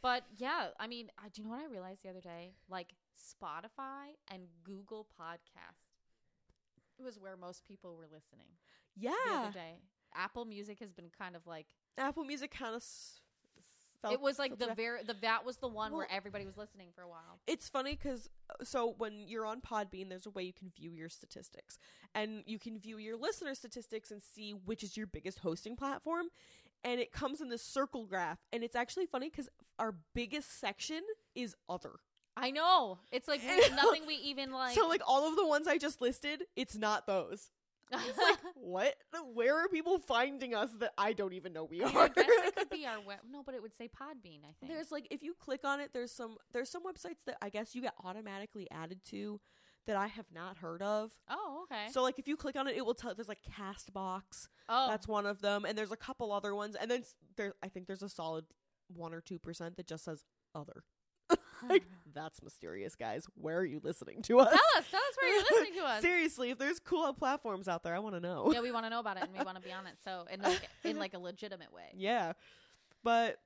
But yeah, I mean, I, do you know what I realized the other day? Like Spotify and Google Podcast It was where most people were listening Yeah. the other day. Apple Music has been kind of like Apple Music kind of s- felt it was like the very the that was the one where everybody was listening for a while. It's funny because uh, so when you're on Podbean, there's a way you can view your statistics, and you can view your listener statistics and see which is your biggest hosting platform, and it comes in this circle graph, and it's actually funny because our biggest section is other. I know. It's like nothing we even like. so like all of the ones I just listed, it's not those. It's like what? Where are people finding us that I don't even know we I, mean, are? I guess it could be our web. No, but it would say Podbean. I think. There's like if you click on it, there's some there's some websites that I guess you get automatically added to that I have not heard of. oh, okay. So like if you click on it, it will tell. There's like Castbox. oh, That's one of them, and there's a couple other ones, and then s- there I think there's a solid one or two percent that just says other. Like that's mysterious, guys. Where are you listening to us? tell us. Tell us where you're listening to us. Seriously, if there's cool platforms out there, I want to know. yeah, we want to know about it and we want to be on it. So in like in like a legitimate way. Yeah. But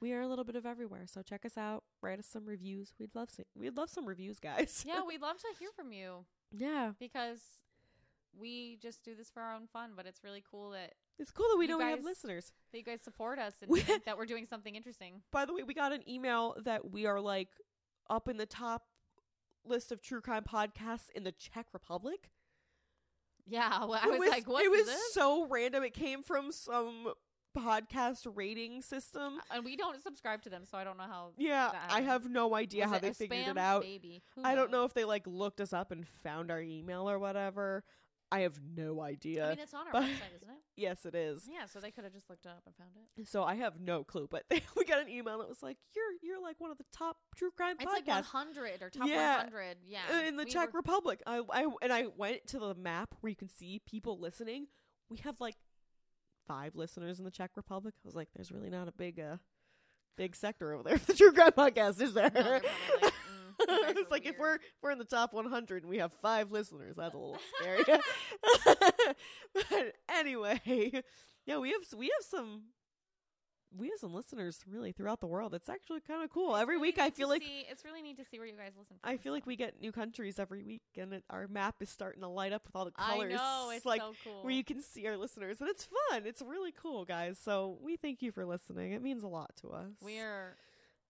we are a little bit of everywhere, so check us out. Write us some reviews. We'd love some, we'd love some reviews, guys. Yeah, we'd love to hear from you yeah. because we just do this for our own fun, but it's really cool that, It's cool that we You know we have listeners. that you guys support us and We- that we're doing something interesting. By the way, we got an email that we are like up in the top list of true crime podcasts in the Czech Republic. Yeah, well, I It was, like, what it was this? so random. It came from some podcast rating system. Uh, and we don't subscribe to them, so I don't know how. Yeah, I have no idea Was how they figured it out. Maybe. I don't know if they like looked us up and found our email or whatever. I have no idea. I mean, it's on our but- website, isn't it? yes, it is. Yeah, so they could have just looked it up and found it. So I have no clue, but we got an email that was like, "You're you're like one of the top true crime It's like 100 or top Yeah. 100. Yeah. uh, in the We Czech were- Republic." I I and I went to the map where you can see people listening. We have like five listeners in the Czech Republic. I was like, "There's really not a big uh big sector over there for the true crime podcast, is there?" No, like, it's like if we're if we're in the top 100 and we have five listeners, that's a little scary. but anyway, yeah, we have we have some we have some listeners really throughout the world. It's actually kind of cool. Every Really week, I feel like see- it's really neat to see where you guys listen. From, I feel like we get new countries every week, and it, our map is starting to light up with all the colors. I know it's like so cool. where you can see our listeners, and it's fun. It's really cool, guys. So we thank you for listening. It means a lot to us. we are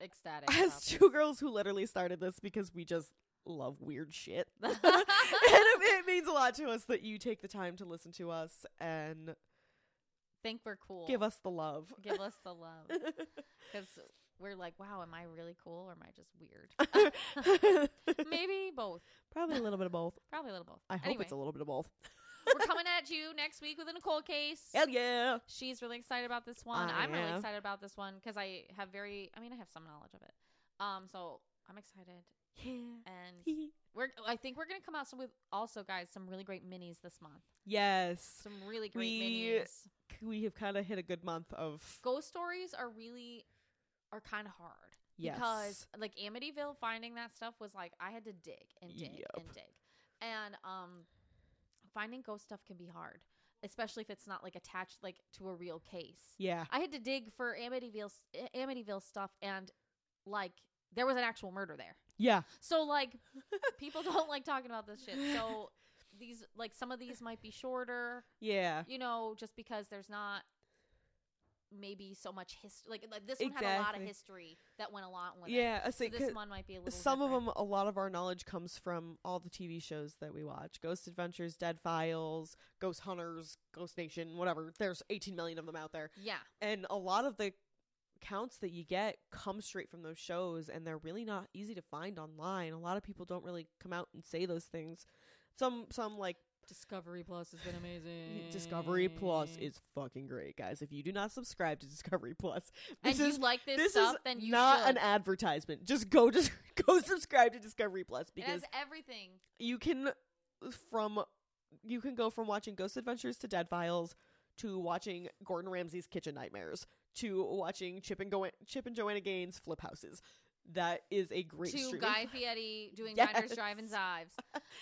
ecstatic. as two girls who literally started this because we just love weird shit. and it, means a lot to us that you take the time to listen to us and think we're cool. give us the love. give us the love because we're like, wow, am I really cool or am I just weird? Maybe both. Probably a little bit of both. Probably a little both. I hope anyway, it's a little bit of both. We're coming at you next week with a Nicole case. Hell yeah. She's really excited about this one. I I'm really am. excited about this one because I have very, I mean, I have some knowledge of it. Um, so I'm excited, Yeah. and we're. I think we're gonna come out some with also, guys, some really great minis this month. yes. Some really great We- minis. We have kind of hit a good month of Ghost stories are really are kind of hard. yes. because like Amityville finding that stuff was like I had to dig and dig Yep. and dig. And um finding ghost stuff can be hard, especially if it's not like attached like to a real case. yeah. I had to dig for Amityville Amityville stuff and like there was an actual murder there. Yeah. So like people don't like talking about this shit. So these like some of these might be shorter, Yeah. you know, just because there's not maybe so much history. Like, like this one had a lot of history that went along with it. Yeah. So this one might be a little. some of them, a lot of our knowledge comes from all the TV shows that we watch Ghost Adventures, Dead Files, Ghost Hunters, Ghost Nation, whatever. There's 18 million of them out there. Yeah, and a lot of the counts that you get come straight from those shows and they're really not easy to find online a lot of people don't really come out and say those things some some like Discovery Plus has been amazing. discovery plus is fucking great guys if you do not subscribe to discovery plus and this you is like this, this stuff, is then you not should. an advertisement just go just go subscribe to discovery plus because everything. you can from you can go from watching ghost adventures to dead files to watching gordon ramsay's kitchen nightmares to watching chip and go chip and joanna gaines flip houses that is a great To streaming Guy Fieri doing Yes. Diners, Drive-ins, Dives.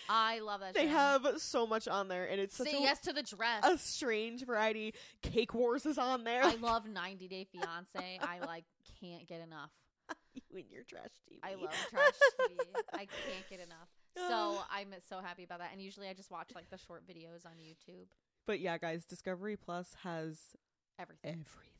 I love that. they show. have so much on there and it's such Say a, yes to the dress. a strange variety cake wars is on there I love 90 Day Fiance. I like can't get enough. you and your trash tv I love trash TV. I can't get enough. Uh. So I'm so happy about that. And usually I just watch like the short videos on YouTube. but yeah guys discovery plus has Everything. everything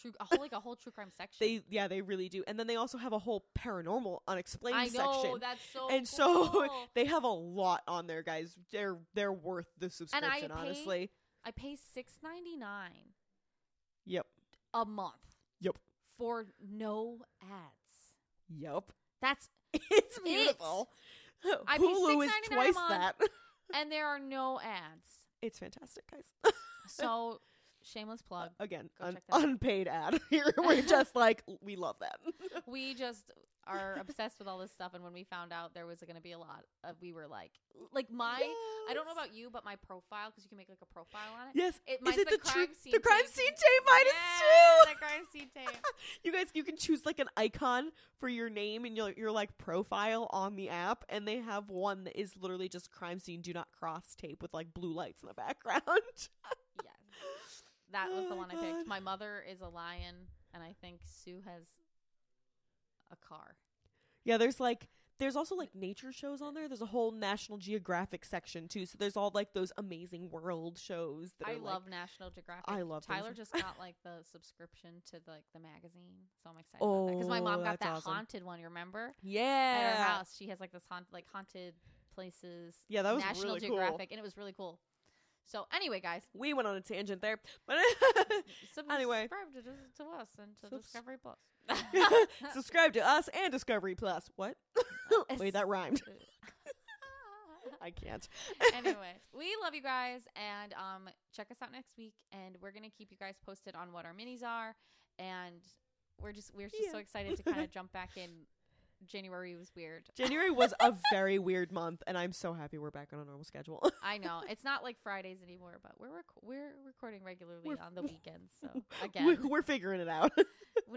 True, a whole like a whole true crime section. they yeah they really do and then they also have a whole paranormal unexplained I know section that's so. and so they have a lot on there, guys. They're they're worth the subscription, pay- honestly. I pay six ninety nine Yep. a month. Yep. For no ads. Yep. That's It's beautiful. I Hulu is twice that. and there are no ads. it's fantastic, guys. So shameless plug. Again, un- out. unpaid ad. Here we're just like we love that. we just are obsessed with all this stuff and when we found out there was going to be a lot of we were like like my I don't know about you but my profile cuz you can make like a profile on it. Yes. It Is it the, the, crime true scene the crime tape. scene tape? Yeah, too. the crime scene tape. you guys, you can choose like an icon for your name and your your like profile on the app, and they have one that is literally just crime scene do not cross tape with like blue lights in the background. That was Oh the one I picked. My mother is a lion and I think Sue has a car. yeah, there's like there's also like nature shows on there. There's a whole National Geographic section too. So there's all like those amazing world shows. That I are, like- love National Geographic. I love. Tyler just got like the subscription to like the magazine, so I'm excited about that because my Oh, mom got that awesome. haunted one. You remember? yeah At her house, she has like this haunt, like haunted places. Yeah, that was National really cool. Geographic, and it was really cool. So anyway, guys, We went on a tangent there, but subscribe Anyway. to, to us and to Subs- Discovery Plus. subscribe to us and Discovery Plus. What? Wait, that rhymed. I can't. anyway, we love you guys, and um, check us out next week, and we're gonna keep you guys posted on what our minis are, and we're just we're just so excited to kind of jump back in. January was weird. January was a very weird month, and I'm so happy we're back on a normal schedule. I know it's not like Fridays anymore, but we're rec- we're recording regularly We're- on the weekends. So we- again, we're figuring it out.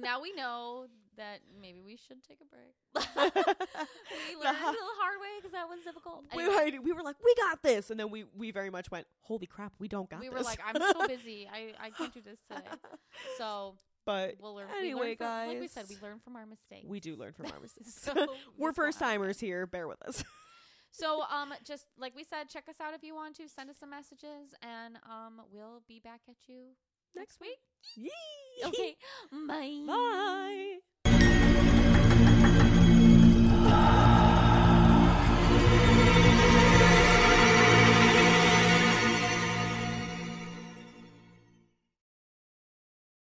now we know that maybe we should take a break. we learned ho- the hard way because that was difficult. we, Anyway, we were like, we got this, and then we we very much went, holy crap, we don't got this. we this. were like, I'm so busy. I, I can't do this today. So but we'll learn, anyway, we from, guys, like we said, we learn from our mistakes. We do learn from our mistakes. so we're first timers here. Bear with us. so, um, just like we said, check us out if you want to. Send us some messages, and um, we'll be back at you next, next week. Yee! Okay. Bye. Bye.